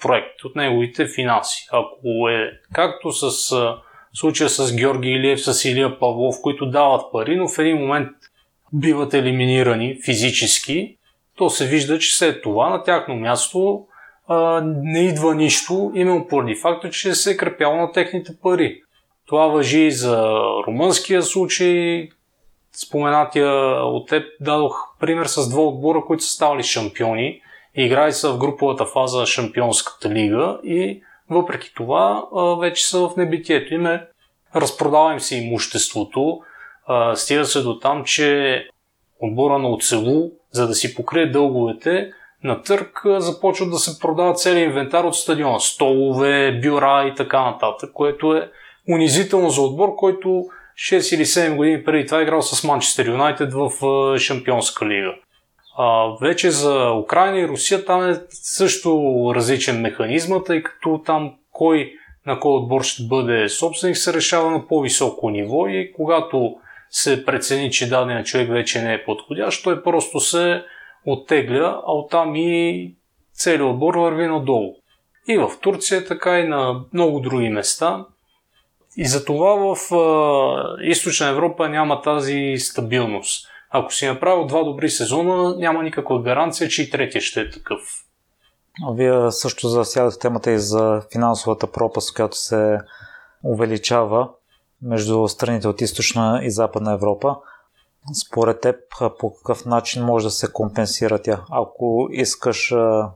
проект, от неговите финанси. Ако е както с случая с Георги Илиев, с Илия Павлов, които дават пари, но в един момент биват елиминирани физически, то се вижда, че след това на тяхно място а, не идва нищо, именно поради факта, че се е крепяло на техните пари. Това въжи и за румънския случай. Споменатия от теб дадох пример с два отбора, които са ставали шампиони. Играли са в груповата фаза Шампионската лига и въпреки това вече са в небитието. Име разпродава им се имуществото. Стига се до там, че отбора на Оцелу, за да си покрие дълговете, на търк започват да се продават целият инвентар от стадиона. Столове, бюра и така нататък, което е унизително за отбор, който 6 или 7 години преди това е играл с Манчестър Юнайтед в Шампионска лига. А, вече за Украина и Русия там е също различен механизъм, тъй като там кой на кой отбор ще бъде собственик се решава на по-високо ниво и когато се прецени, че даден човек вече не е подходящ, той просто се оттегля, а оттам и целият отбор върви надолу. И в Турция, така и на много други места. И затова в а, Източна Европа няма тази стабилност. Ако си направил два добри сезона, няма никаква гаранция, че и третия ще е такъв. Вие също засягате темата и за финансовата пропаст, която се увеличава между страните от Източна и Западна Европа. Според теб по какъв начин може да се компенсира тя? Ако искаш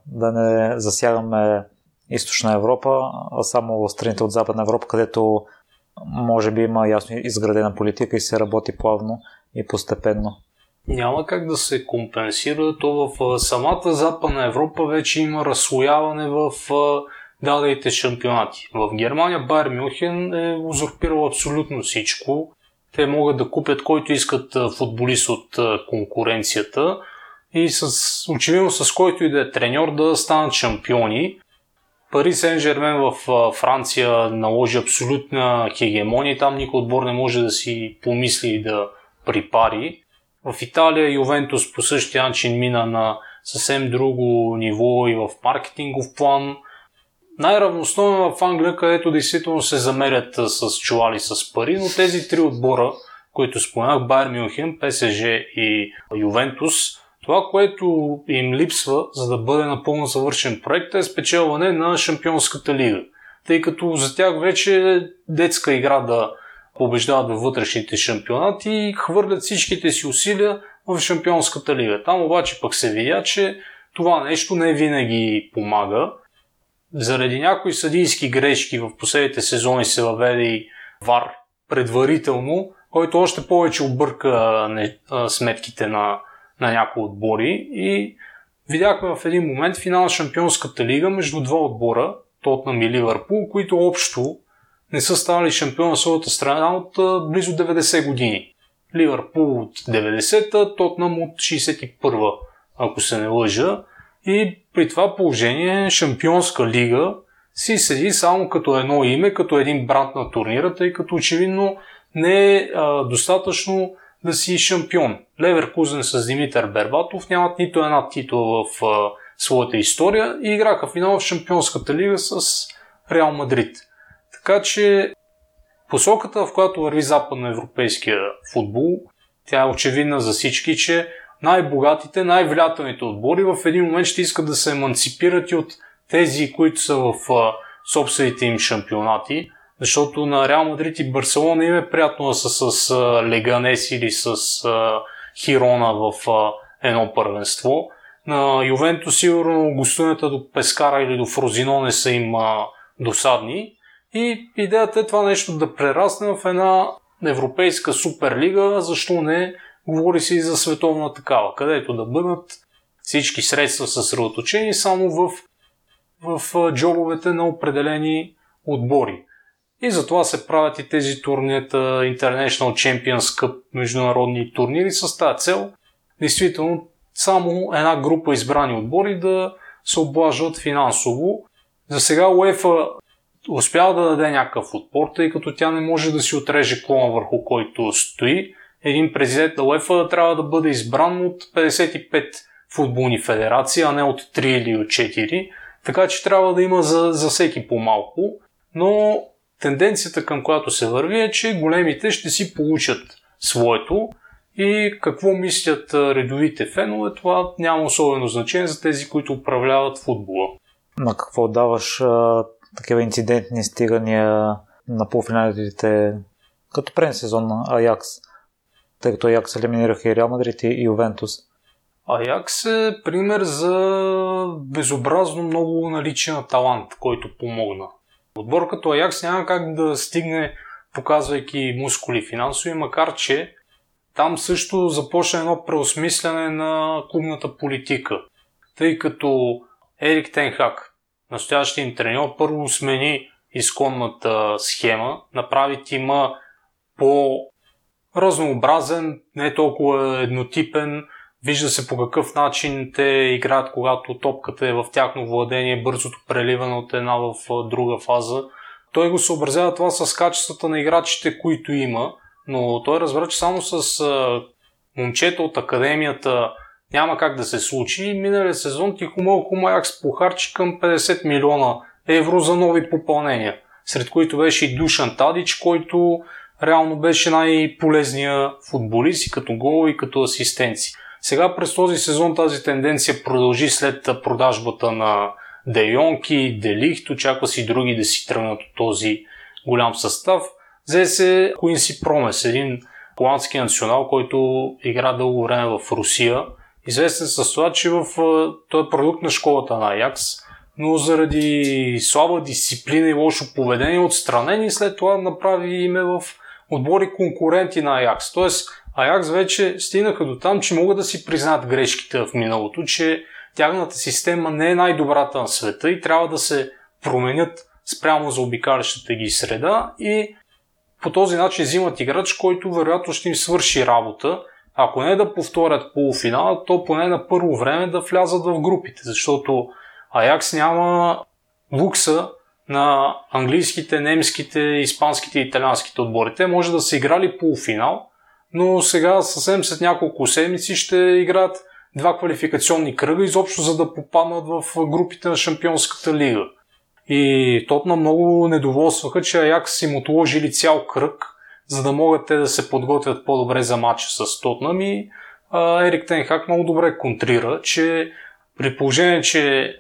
да не засягаме Източна Европа, а само страните от Западна Европа, където може би има ясно изградена политика и се работи плавно и постепенно. Няма как да се компенсира. То в самата Западна Европа вече има разслояване в дадените шампионати. В Германия Байер Мюнхен е узурпирал абсолютно всичко. Те могат да купят който искат футболист от конкуренцията и с, очевидно с който и да е треньор да станат шампиони. Пари Сен Жермен в Франция наложи абсолютна хегемония. Там никой отбор не може да си помисли да припари. В Италия Ювентус по същия начин мина на съвсем друго ниво и в маркетингов план. Най-равностойно в Англия, където действително се замерят с чували с пари, но тези три отбора, които споменах, Байер Мюнхен, ПСЖ и Ювентус, това, което им липсва, за да бъде напълно завършен проект, е спечелване на Шампионската лига. Тъй като за тях вече е детска игра да побеждават във вътрешните шампионати и хвърлят всичките си усилия в Шампионската лига. Там обаче пък се видя, че това нещо не винаги помага. Заради някои съдийски грешки в последните сезони се въведе и ВАР предварително, който още повече обърка сметките на на някои отбори и видяхме в един момент финал на Шампионската лига между два отбора, Тотнам и Ливърпул, които общо не са ставали шампион на своята страна от близо 90 години. Ливърпул от 90-та, Тотнам от 61-та, ако се не лъжа. И при това положение Шампионска лига си седи само като едно име, като един бранд на турнира, тъй като очевидно не е а, достатъчно да си шампион. Леверкузен с Димитър Бербатов нямат нито една титла в а, своята история и играха финал в Шампионската лига с Реал Мадрид. Така че посоката, в която върви западноевропейския футбол, тя е очевидна за всички, че най-богатите, най-влиятелните отбори в един момент ще искат да се еманципират и от тези, които са в а, собствените им шампионати, защото на Реал Мадрид и Барселона им е приятно да са с Леганес или с а, Хирона в а, едно първенство. На Ювенто сигурно гостуването до Пескара или до Фрозино не са им а, досадни. И идеята е това нещо да прерасне в една европейска суперлига, защо не говори се и за световна такава, където да бъдат всички средства съсредоточени само в, в джобовете на определени отбори. И затова се правят и тези турнирата International Champions Cup международни турнири с тази цел. Действително, само една група избрани отбори да се облажат финансово. За сега УЕФА успява да даде някакъв отпор, тъй като тя не може да си отреже клона върху който стои. Един президент на УЕФА трябва да бъде избран от 55 футболни федерации, а не от 3 или от 4. Така че трябва да има за, за всеки по-малко. Но тенденцията към която се върви е, че големите ще си получат своето и какво мислят редовите фенове, това няма особено значение за тези, които управляват футбола. На какво даваш а, такива инцидентни стигания на полуфиналите като прен сезон на Аякс? Тъй като Аякс елиминираха и Реал Мадрид и Ювентус. Аякс е пример за безобразно много наличие на талант, който помогна. Отбор като Аякс няма как да стигне показвайки мускули финансови, макар че там също започна едно преосмисляне на клубната политика. Тъй като Ерик Тенхак, настоящия им треньор, първо смени изконната схема, направи тима по разнообразен, не толкова еднотипен, Вижда се по какъв начин те играят, когато топката е в тяхно владение, бързото преливане от една в друга фаза. Той го съобразява това с качествата на играчите, които има, но той разбра, че само с момчета от академията няма как да се случи. Миналия сезон Тихомълко Маякс похарчи към 50 милиона евро за нови попълнения, сред които беше и Душан Тадич, който реално беше най-полезния футболист и като гол и като асистенции. Сега през този сезон тази тенденция продължи след продажбата на Де Йонки, Делихт, очаква си други да си тръгнат от този голям състав. Взе се Куинси Промес, един холандски национал, който игра дълго време в Русия. Известен с това, че в, той е продукт на школата на Аякс, но заради слаба дисциплина и лошо поведение отстранен и след това направи име в отбори конкуренти на Аякс. Тоест Аякс вече стигнаха до там, че могат да си признаят грешките в миналото, че тяхната система не е най-добрата на света и трябва да се променят спрямо за обикалящата ги среда и по този начин взимат играч, който вероятно ще им свърши работа. Ако не да повторят полуфинала, то поне на първо време да влязат в групите, защото Аякс няма лукса на английските, немските, испанските и италианските отбори. Те може да са играли полуфинал, но сега съвсем след няколко седмици ще играят два квалификационни кръга, изобщо за да попаднат в групите на Шампионската лига. И Тотна много недоволстваха, че Аякс им отложили цял кръг, за да могат те да се подготвят по-добре за матча с Тотнам и Ерик Тенхак много добре контрира, че при положение, че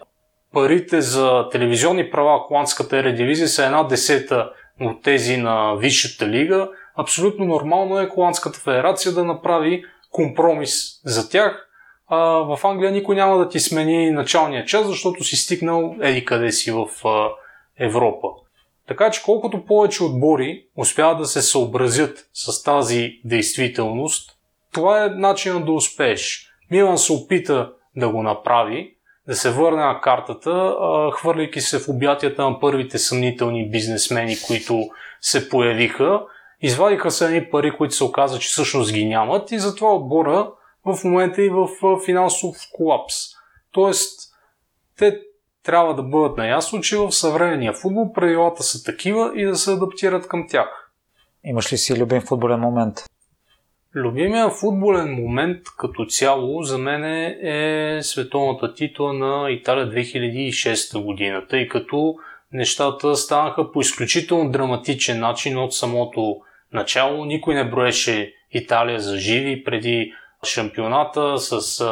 парите за телевизионни права холандската ередивизия са една десета от тези на Висшата лига, абсолютно нормално е Холандската федерация да направи компромис за тях. А, в Англия никой няма да ти смени началния час, защото си стигнал еди къде си в а, Европа. Така че колкото повече отбори успяват да се съобразят с тази действителност, това е начинът да успееш. Милан се опита да го направи, да се върне на картата, хвърляйки се в обятията на първите съмнителни бизнесмени, които се появиха. Извадиха се едни пари, които се оказа, че всъщност ги нямат и затова отбора в момента и в финансов колапс. Тоест, те трябва да бъдат наясно, че в съвременния футбол правилата са такива и да се адаптират към тях. Имаш ли си любим футболен момент? Любимия футболен момент като цяло за мен е световната титла на Италия 2006 година, тъй като нещата станаха по изключително драматичен начин от самото начало. Никой не броеше Италия за живи преди шампионата с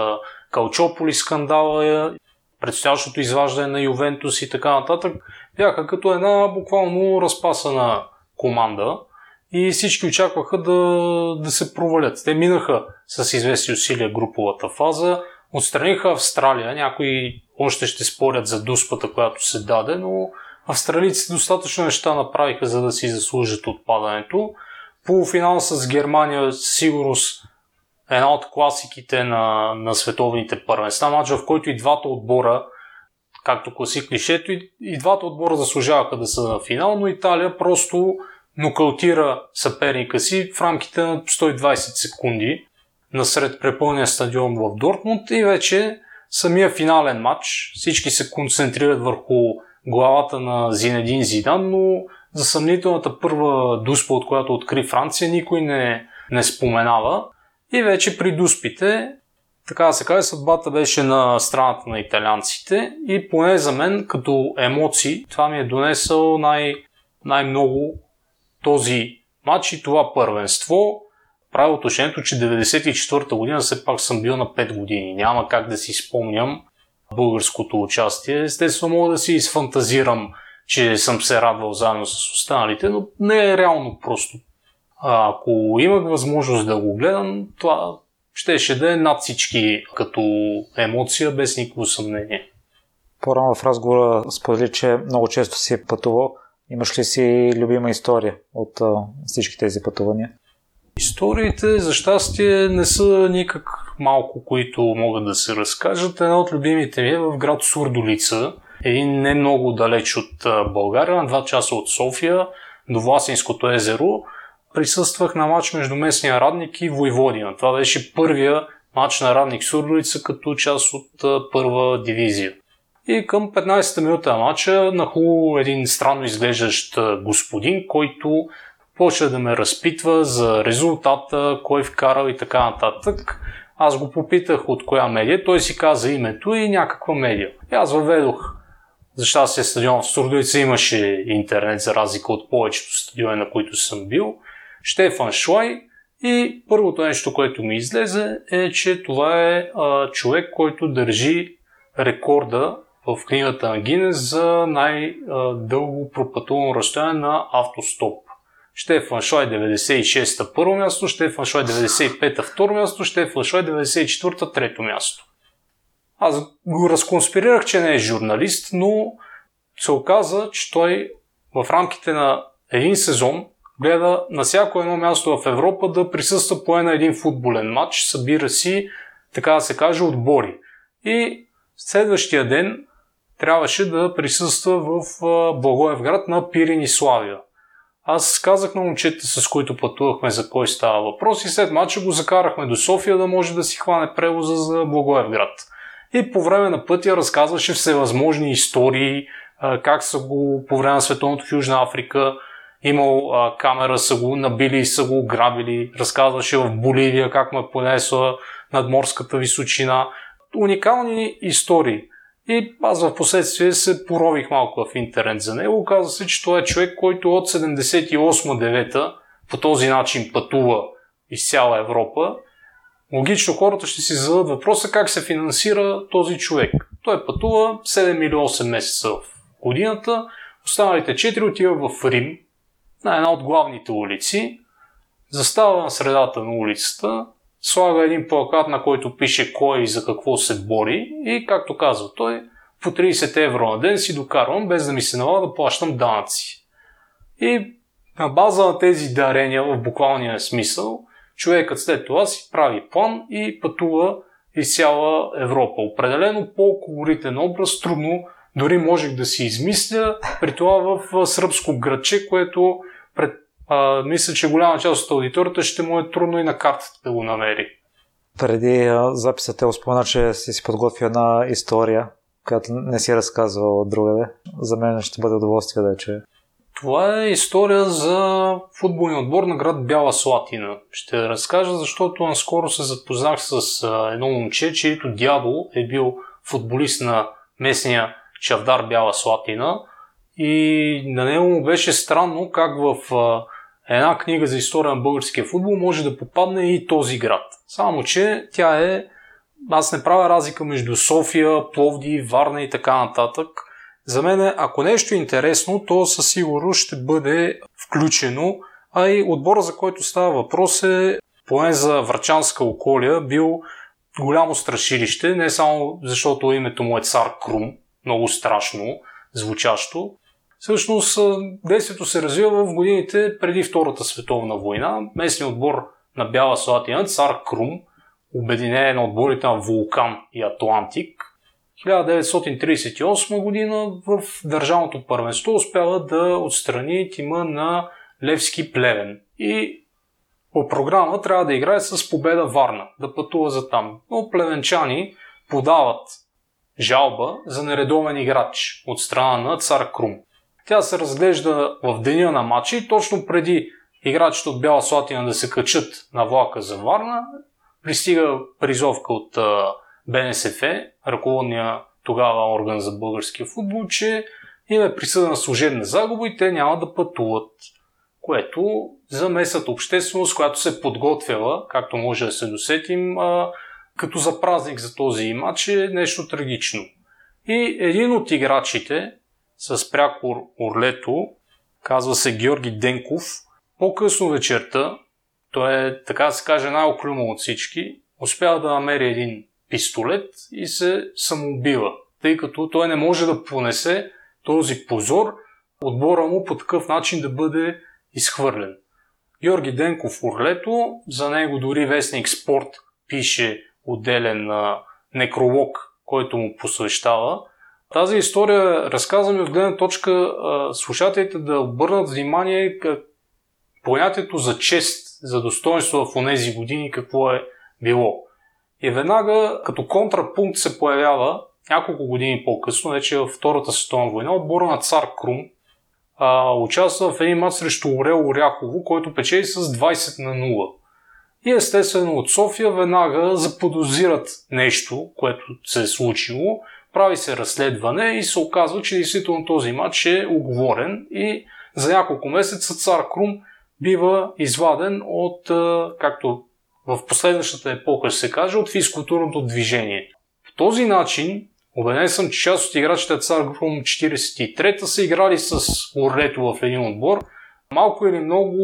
Калчополи скандала, предстоящото изваждане на Ювентус и така нататък. Бяха като една буквално разпасана команда и всички очакваха да, да се провалят. Те минаха с известни усилия груповата фаза, отстраниха Австралия, някои още ще спорят за дуспата, която се даде, но австралийците достатъчно неща направиха, за да си заслужат отпадането. Полуфинал с Германия сигурност една от класиките на, на световните първенства. Мач, в който и двата отбора, както класи клишето, и, и двата отбора заслужаваха да са на финал, но Италия просто нокаутира съперника си в рамките на 120 секунди насред препълния стадион в Дортмунд и вече самия финален матч всички се концентрират върху главата на Зинедин Зидан, но за съмнителната първа дуспа, от която откри Франция, никой не, не споменава. И вече при дуспите, така да се каже, съдбата беше на страната на италианците и поне за мен като емоции това ми е донесъл най- най-много този матч и това първенство. Правя отношението, че 94-та година все пак съм бил на 5 години. Няма как да си спомням българското участие. Естествено мога да си изфантазирам, че съм се радвал заедно с останалите, но не е реално просто. А, ако имах възможност да го гледам, това щеше да е над всички като емоция, без никакво съмнение. По-рано в разговора сподели, че много често си е пътувал. Имаш ли си любима история от а, всички тези пътувания? Историите, за щастие, не са никак малко, които могат да се разкажат. Една от любимите ми е в град Сурдолица, един не много далеч от България, на два часа от София, до Власинското езеро. Присъствах на матч между местния радник и Войводина. Това беше първия матч на радник Сурдолица като част от първа дивизия. И към 15-та минута на матча нахлу един странно изглеждащ господин, който почва да ме разпитва за резултата, кой вкарал и така нататък. Аз го попитах от коя медия, той си каза името и някаква медия. И аз въведох. За щастие стадион в Сурдовица имаше интернет, за разлика от повечето стадиони, на които съм бил. Штефан Шлай и първото нещо, което ми излезе е, че това е а, човек, който държи рекорда в книгата на Гинес за най-дълго пропътувано разстояние на автостоп. Штефан Шлай 96-та първо място, Штефан Шлай 95-та второ място, Штефан Шлай 94-та трето място. Аз го разконспирирах, че не е журналист, но се оказа, че той в рамките на един сезон гледа на всяко едно място в Европа да присъства по на един футболен матч, събира си, така да се каже, отбори. И следващия ден трябваше да присъства в Благоевград на Пирин и Славия. Аз казах на момчета, с които пътувахме за кой става въпрос и след мача го закарахме до София да може да си хване превоза за Благоевград. И по време на пътя разказваше всевъзможни истории, как са го по време на Световното в Южна Африка, имал камера, са го набили и са го грабили, разказваше в Боливия как му е понесла надморската височина. Уникални истории. И аз в последствие се порових малко в интернет за него. Оказва се, че това е човек, който от 78-9 по този начин пътува из цяла Европа. Логично хората ще си зададат въпроса как се финансира този човек. Той пътува 7 или 8 месеца в годината, останалите 4 отива в Рим, на една от главните улици, застава на средата на улицата, слага един плакат, на който пише кой и за какво се бори и, както казва той, по 30 евро на ден си докарвам, без да ми се налага да плащам данъци. И на база на тези дарения, в буквалния смисъл, човекът след това си прави план и пътува из цяла Европа. Определено по-колоритен образ, трудно дори можех да си измисля, при това в сръбско градче, което пред, а, мисля, че голяма част от аудиторията ще му е трудно и на картата да го намери. Преди записа те спомена, че си си подготвил една история, която не си разказвал от другаде. За мен ще бъде удоволствие да е, че това е история за футболния отбор на град Бяла Слатина. Ще разкажа, защото наскоро се запознах с едно момче, чието дядо е бил футболист на местния Чавдар Бяла Слатина и на него му беше странно как в една книга за история на българския футбол може да попадне и този град. Само, че тя е... Аз не правя разлика между София, Пловди, Варна и така нататък. За мен, ако нещо е интересно, то със сигурност ще бъде включено, а и отбора, за който става въпрос е, поне за Врачанска околия, бил голямо страшилище, не само защото името му е цар Крум, много страшно звучащо. Всъщност действието се развива в годините преди Втората световна война. Местният отбор на Бяла Слатина, цар Крум, обединение на отборите на Вулкан и Атлантик, 1938 година в държавното първенство успява да отстрани тима на Левски Плевен. И по програма трябва да играе с победа Варна, да пътува за там. Но плевенчани подават жалба за нередовен играч от страна на цар Крум. Тя се разглежда в деня на матча и точно преди играчите от Бяла Слатина да се качат на влака за Варна, пристига призовка от БНСФ, ръководния тогава орган за българския футбол, че им е присъдена служебна загуба и те няма да пътуват. Което за местната общественост, която се подготвяла, както може да се досетим, като за празник за този матч е нещо трагично. И един от играчите с прякор Орлето, казва се Георги Денков, по-късно вечерта, той е, така да се каже, най-оклюмо от всички, успява да намери един пистолет и се самоубива, тъй като той не може да понесе този позор, отбора му по такъв начин да бъде изхвърлен. Георги Денков Орлето, за него дори вестник Спорт пише отделен некролог, който му посвещава. Тази история разказваме от гледна точка слушателите да обърнат внимание как понятието за чест, за достоинство в тези години какво е било. И веднага като контрапункт се появява няколко години по-късно, вече във Втората световна война, отбора на цар Крум а, участва в един матч срещу Орел Оряхово, който печели с 20 на 0. И естествено от София веднага заподозират нещо, което се е случило, прави се разследване и се оказва, че действително този матч е оговорен и за няколко месеца цар Крум бива изваден от, както в последващата епоха ще се каже, от физкултурното движение. По този начин, убеден съм, че част от играчите цар Крум 43-та са играли с Орлето в един отбор. Малко или много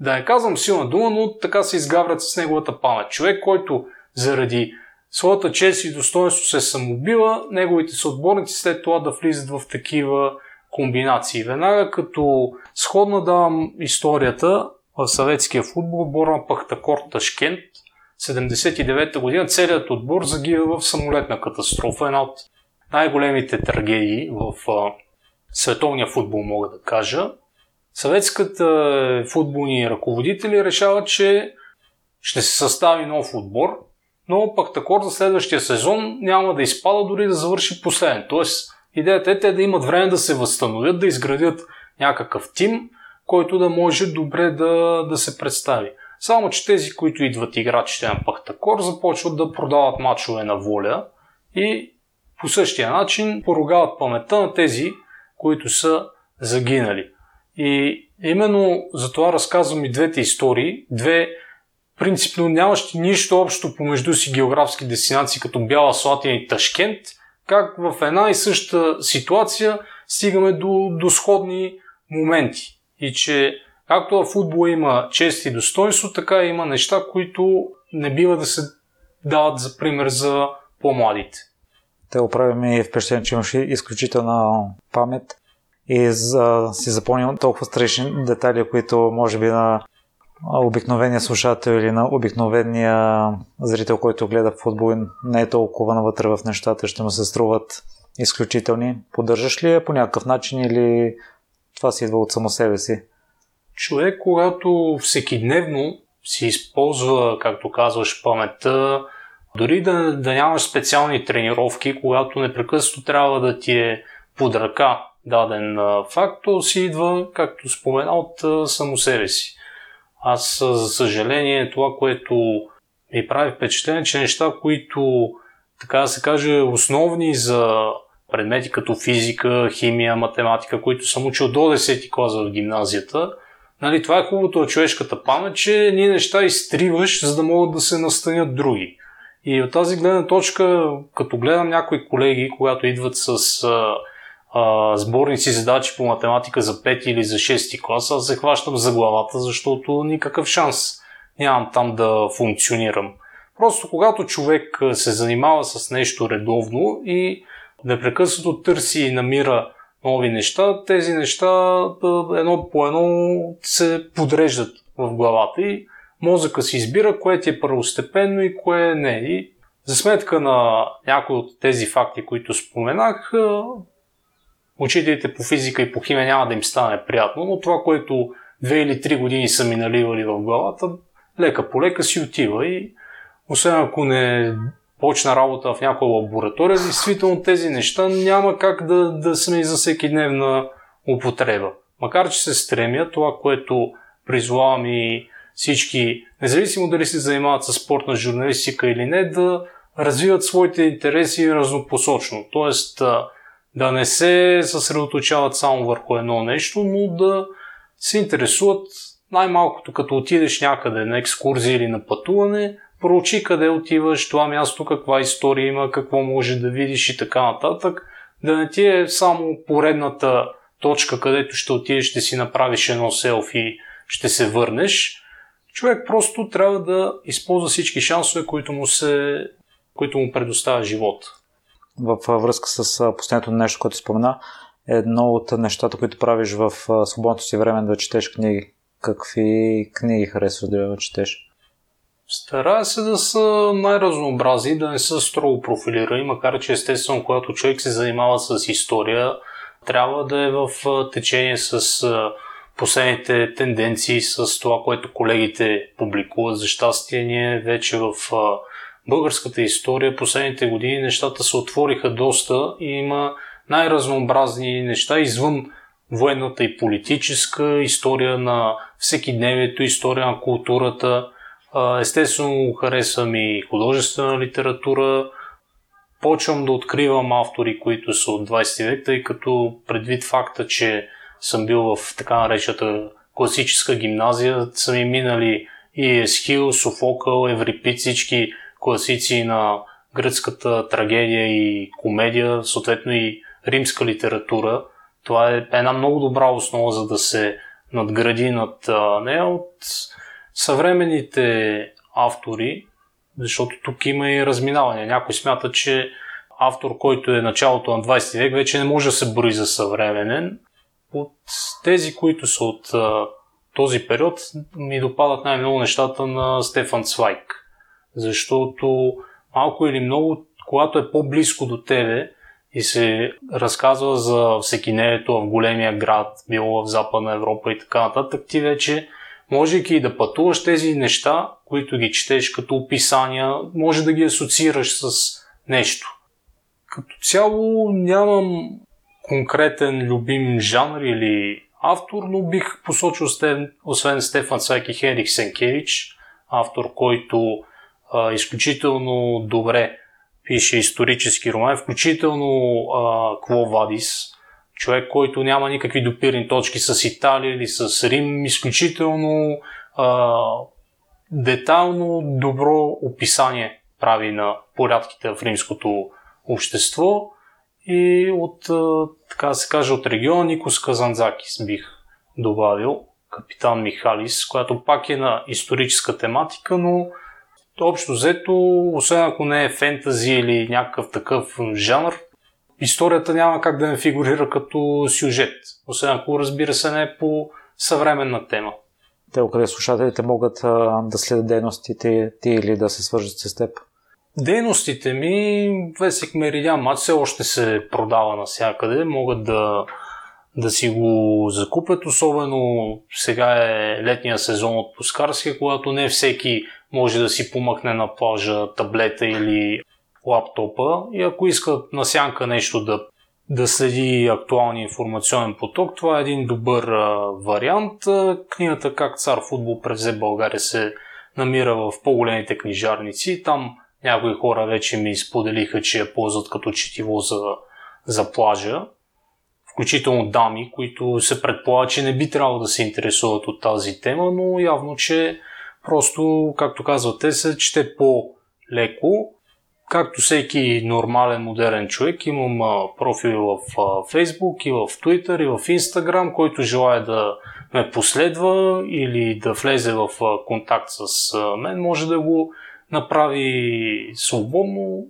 да не казвам силна дума, но така се изгаврят с неговата памет. Човек, който заради своята чест и достоинство се самобива, неговите съотборници след това да влизат в такива комбинации. Веднага като сходна давам историята в съветския футбол, отбор на Пахтакор Ташкент, 79-та година целият отбор загива в самолетна катастрофа, една от най-големите трагедии в а, световния футбол, мога да кажа. Съветската футболни ръководители решават, че ще се състави нов отбор, но пък такор за следващия сезон няма да изпада дори да завърши последен. Тоест, идеята е те да имат време да се възстановят, да изградят някакъв тим, който да може добре да, да се представи. Само, че тези, които идват играчите на Пахтакор, започват да продават мачове на воля и по същия начин поругават паметта на тези, които са загинали. И именно за това разказвам и двете истории. Две принципно нямащи нищо общо помежду си географски дестинации, като Бяла Слатина и Ташкент, как в една и съща ситуация стигаме до, до сходни моменти. И че както в футбола има чест и достоинство, така има неща, които не бива да се дават за пример за по-младите. Те оправи ми впечатление, че имаш изключителна памет и за, си запомнил толкова страшни детайли, които може би на обикновения слушател или на обикновения зрител, който гледа футбол не е толкова навътре в нещата, ще му се струват изключителни. Поддържаш ли я по някакъв начин или това си идва от само себе си? Човек, когато всекидневно си използва, както казваш, паметта, дори да, да нямаш специални тренировки, когато непрекъснато трябва да ти е под ръка даден факт, то си идва, както спомена, от само себе си. Аз, за съжаление, това, което ми прави впечатление, че неща, които, така да се каже, основни за предмети като физика, химия, математика, които съм учил до 10 клас в гимназията, нали, това е хубавото от човешката памет, че ние неща изтриваш, за да могат да се настанят други. И от тази гледна точка, като гледам някои колеги, когато идват с а, а, сборници задачи по математика за 5 или за 6 клас, аз се хващам за главата, защото никакъв шанс нямам там да функционирам. Просто когато човек се занимава с нещо редовно и непрекъснато търси и намира нови неща, тези неща едно по едно се подреждат в главата и мозъка си избира кое ти е първостепенно и кое не. И за сметка на някои от тези факти, които споменах, учителите по физика и по химия няма да им стане приятно, но това, което две или три години са ми наливали в главата, лека по лека си отива и освен ако не почна работа в някоя лаборатория, действително тези неща няма как да, да са ми за всеки дневна употреба. Макар, че се стремя това, което призвавам и всички, независимо дали се занимават с спортна журналистика или не, да развиват своите интереси разнопосочно. Тоест, да не се съсредоточават само върху едно нещо, но да се интересуват най-малкото като отидеш някъде на екскурзия или на пътуване, проучи къде отиваш, това място, каква история има, какво може да видиш и така нататък. Да не ти е само поредната точка, където ще отидеш, ще си направиш едно селфи, ще се върнеш. Човек просто трябва да използва всички шансове, които му, се, които му предоставя живот. В връзка с последното нещо, което спомена, едно от нещата, които правиш в свободното си време да четеш книги. Какви книги харесваш да четеш? Старая се да са най-разнообразни, да не са строго профилирани, макар че естествено, когато човек се занимава с история, трябва да е в течение с последните тенденции, с това, което колегите публикуват. За щастие, ние вече в българската история последните години нещата се отвориха доста и има най-разнообразни неща извън военната и политическа, история на всекидневието, история на културата – Естествено, харесвам и художествена литература. Почвам да откривам автори, които са от 20 век, тъй като предвид факта, че съм бил в така наречата класическа гимназия, са ми минали и Есхил, Софокъл, Еврипид, всички класици на гръцката трагедия и комедия, съответно и римска литература. Това е една много добра основа, за да се надгради над нея от съвременните автори, защото тук има и разминаване. Някой смята, че автор, който е началото на 20 век, вече не може да се брои за съвременен. От тези, които са от този период, ми допадат най-много нещата на Стефан Цвайк. Защото малко или много, когато е по-близко до тебе и се разказва за всекинението в големия град, било в Западна Европа и така нататък, ти вече, можейки да пътуваш тези неща, които ги четеш като описания, може да ги асоциираш с нещо. Като цяло нямам конкретен любим жанр или автор, но бих посочил освен Стефан Сайки Херик Сенкевич, автор, който а, изключително добре пише исторически роман, включително а, Кво Вадис, човек, който няма никакви допирни точки с Италия или с Рим, изключително а, детално добро описание прави на порядките в римското общество. И от, така да се каже, от региона Никос Казанзакис бих добавил, капитан Михалис, която пак е на историческа тематика, но общо взето, освен ако не е фентази или някакъв такъв жанр, историята няма как да не фигурира като сюжет. Освен ако, разбира се, не е по съвременна тема. Те, къде слушателите могат а, да следят дейностите ти или да се свържат с теб? Дейностите ми, Весик Меридиан Матч все още се продава навсякъде. Могат да, да си го закупят, особено сега е летния сезон от Пускарски, когато не всеки може да си помъкне на плажа таблета или лаптопа и ако искат на сянка нещо да, да следи актуалния информационен поток, това е един добър а, вариант. Книгата Как цар футбол превзе България се намира в по-големите книжарници. Там някои хора вече ми споделиха, че я ползват като четиво за, за плажа. Включително дами, които се предполага, че не би трябвало да се интересуват от тази тема, но явно, че просто, както казват те, се чете по-леко. Както всеки нормален, модерен човек, имам профил в Facebook и в Twitter и в Instagram, който желая да ме последва или да влезе в контакт с мен, може да го направи свободно,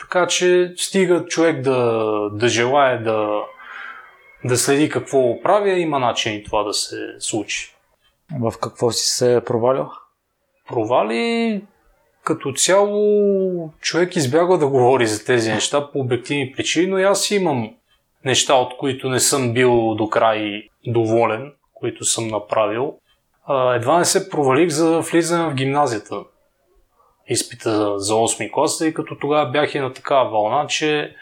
така че стига човек да, да желая да, да следи какво правя, има начин това да се случи. В какво си се провалил? Провали като цяло човек избягва да говори за тези неща по обективни причини, но аз имам неща, от които не съм бил до край доволен, които съм направил. Едва не се провалих за влизане в гимназията изпита за 8 клас, тъй като тогава бях и на такава вълна, че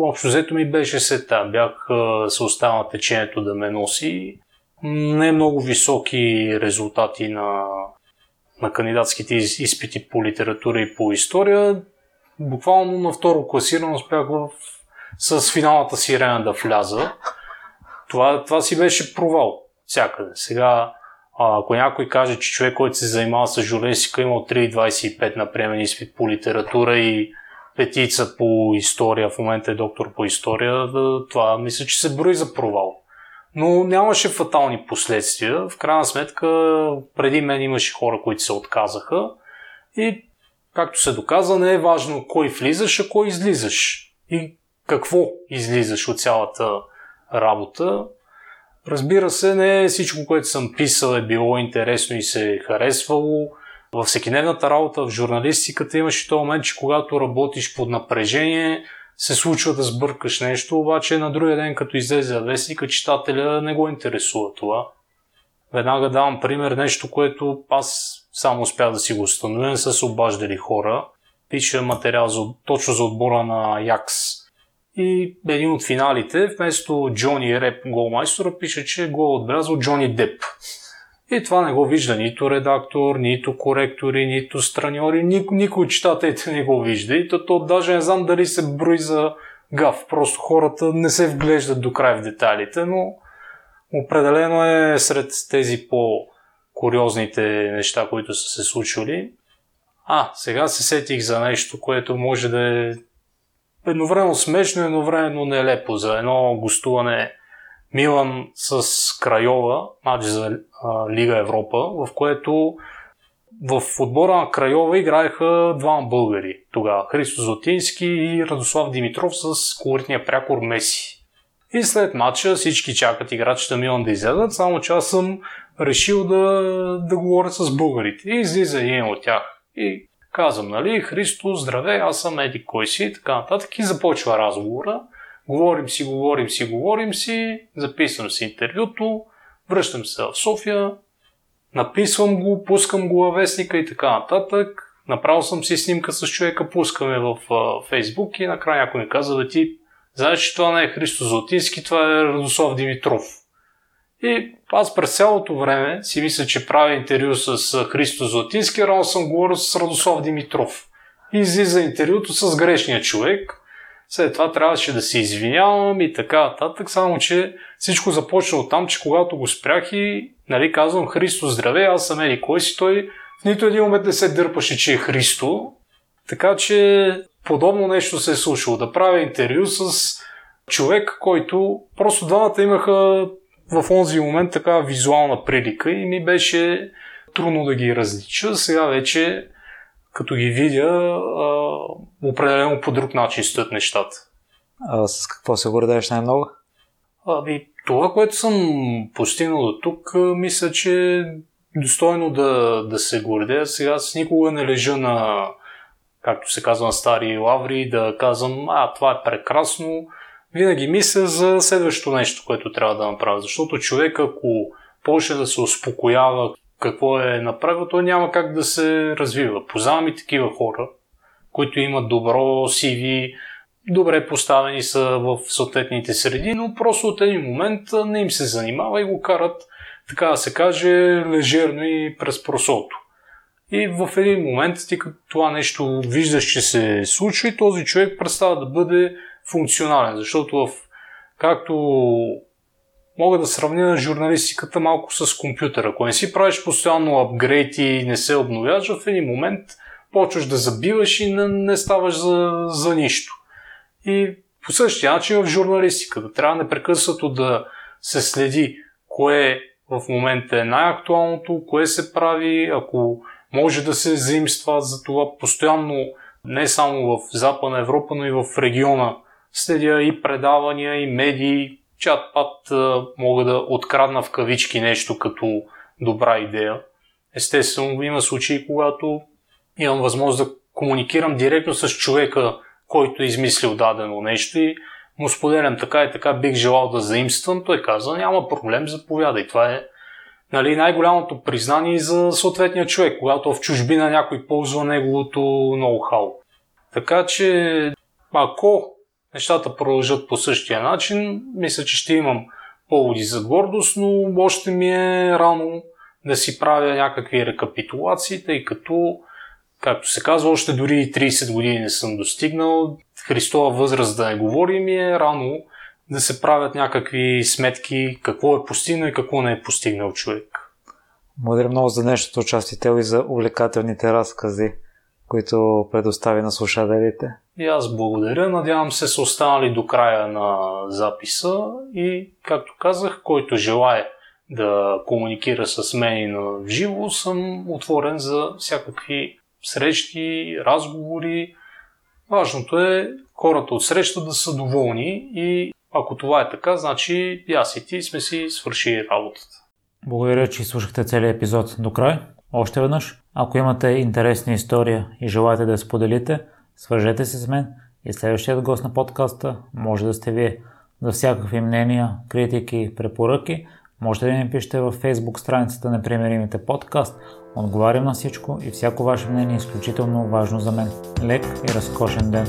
общо взето ми беше сета. Бях се оставил на течението да ме носи. Не много високи резултати на, на кандидатските изпити по литература и по история. Буквално на второ класирано успях в, с финалната сирена да вляза. Това, това си беше провал всякъде. Сега ако някой каже, че човек, който се занимава с журналистика, имал 3,25 на приемен изпит по литература и петица по история, в момента е доктор по история, това мисля, че се брои за провал. Но нямаше фатални последствия. В крайна сметка, преди мен имаше хора, които се отказаха. И, както се доказа, не е важно кой влизаш, а кой излизаш. И какво излизаш от цялата работа. Разбира се, не всичко, което съм писал е било интересно и се е харесвало. Във всекидневната работа в журналистиката имаше този момент, че когато работиш под напрежение, се случва да сбъркаш нещо, обаче на другия ден, като излезе вестника, читателя не го интересува това. Веднага давам пример, нещо, което аз само успях да си го установя, са се обаждали хора. Пиша материал за, точно за отбора на Якс и един от финалите, вместо Джони Реп голмайстора, пише, че е отбелязал Джони Деп. И това не го вижда нито редактор, нито коректори, нито страньори, никой, никой читателите не го вижда. И то, то даже не знам дали се брои за гав. Просто хората не се вглеждат до край в детайлите, но определено е сред тези по-куриозните неща, които са се случили. А, сега се сетих за нещо, което може да е едновременно смешно едновременно нелепо за едно гостуване Милан с Крайова, матч за Лига Европа, в което в отбора на Крайова играеха двама българи тогава. Христо Зотински и Радослав Димитров с колоритния прякор Меси. И след матча всички чакат играчите Милан да излязат, само че аз съм решил да, да говоря с българите. И излиза един от тях. И казвам, нали, Христо, здравей, аз съм Еди кой си и така нататък и започва разговора. Говорим си, говорим си, говорим си, записвам си интервюто, връщам се в София, написвам го, пускам го във вестника и така нататък. Направил съм си снимка с човека, пускаме в Фейсбук и накрая някой ми каза да ти знаеш, че това не е Христо Златински, това е Радослав Димитров. И аз през цялото време си мисля, че правя интервю с Христо Златински, рано съм говорил с Радослав Димитров. И излиза интервюто с грешния човек. След това трябваше да се извинявам и така нататък, само че всичко започна от там, че когато го спрях и нали, казвам Христо здраве, аз съм Ели кой си, той в нито един момент не се дърпаше, че е Христо. Така че подобно нещо се е случило. Да правя интервю с човек, който просто двамата имаха в онзи момент така визуална прилика и ми беше трудно да ги различа. Сега вече, като ги видя, определено по друг начин стоят нещата. А с какво се гордееш най-много? Ами, това, което съм постигнал до тук, мисля, че е достойно да, да се гордея. Сега с никога не лежа на, както се казва на стари лаври, да казвам, а, това е прекрасно, винаги мисля за следващото нещо, което трябва да направя. Защото човек, ако почне да се успокоява какво е направил, той няма как да се развива. Познавам и такива хора, които имат добро CV, добре поставени са в съответните среди, но просто от един момент не им се занимава и го карат, така да се каже, лежерно и през просото. И в един момент ти като това нещо виждаш, че се случва и този човек представа да бъде функционален, защото в, както мога да сравня журналистиката малко с компютъра. Ако не си правиш постоянно апгрейд и не се обновяваш, в един момент почваш да забиваш и не, не ставаш за, за нищо. И по същия начин в журналистиката трябва непрекъснато да се следи кое в момента е най-актуалното, кое се прави, ако може да се заимства за това постоянно не само в Западна Европа, но и в региона Следя и предавания, и медии, чат-пат мога да открадна в кавички нещо като добра идея. Естествено, има случаи, когато имам възможност да комуникирам директно с човека, който е измислил дадено нещо и му споделям така и така, бих желал да заимствам. Той каза, няма проблем, заповядай. Това е нали, най-голямото признание за съответния човек, когато в чужбина някой ползва неговото ноу-хау. Така че, ако нещата продължат по същия начин, мисля, че ще имам поводи за гордост, но още ми е рано да си правя някакви рекапитулации, тъй като, както се казва, още дори 30 години не съм достигнал. Христова възраст да не говори ми е рано да се правят някакви сметки какво е постигнал и какво не е постигнал човек. Благодаря много за днешното участие и за увлекателните разкази, които предостави на слушателите. И аз благодаря. Надявам се са останали до края на записа и, както казах, който желая да комуникира с мен и на живо, съм отворен за всякакви срещи, разговори. Важното е хората от среща да са доволни и ако това е така, значи и аз и ти сме си свършили работата. Благодаря, че слушахте целият епизод до край. Още веднъж, ако имате интересна история и желаете да я споделите, свържете се с мен и следващият гост на подкаста може да сте вие. За всякакви мнения, критики, препоръки, можете да ни пишете във Facebook страницата на Примеримите подкаст. Отговарям на всичко и всяко ваше мнение е изключително важно за мен. Лек и разкошен ден!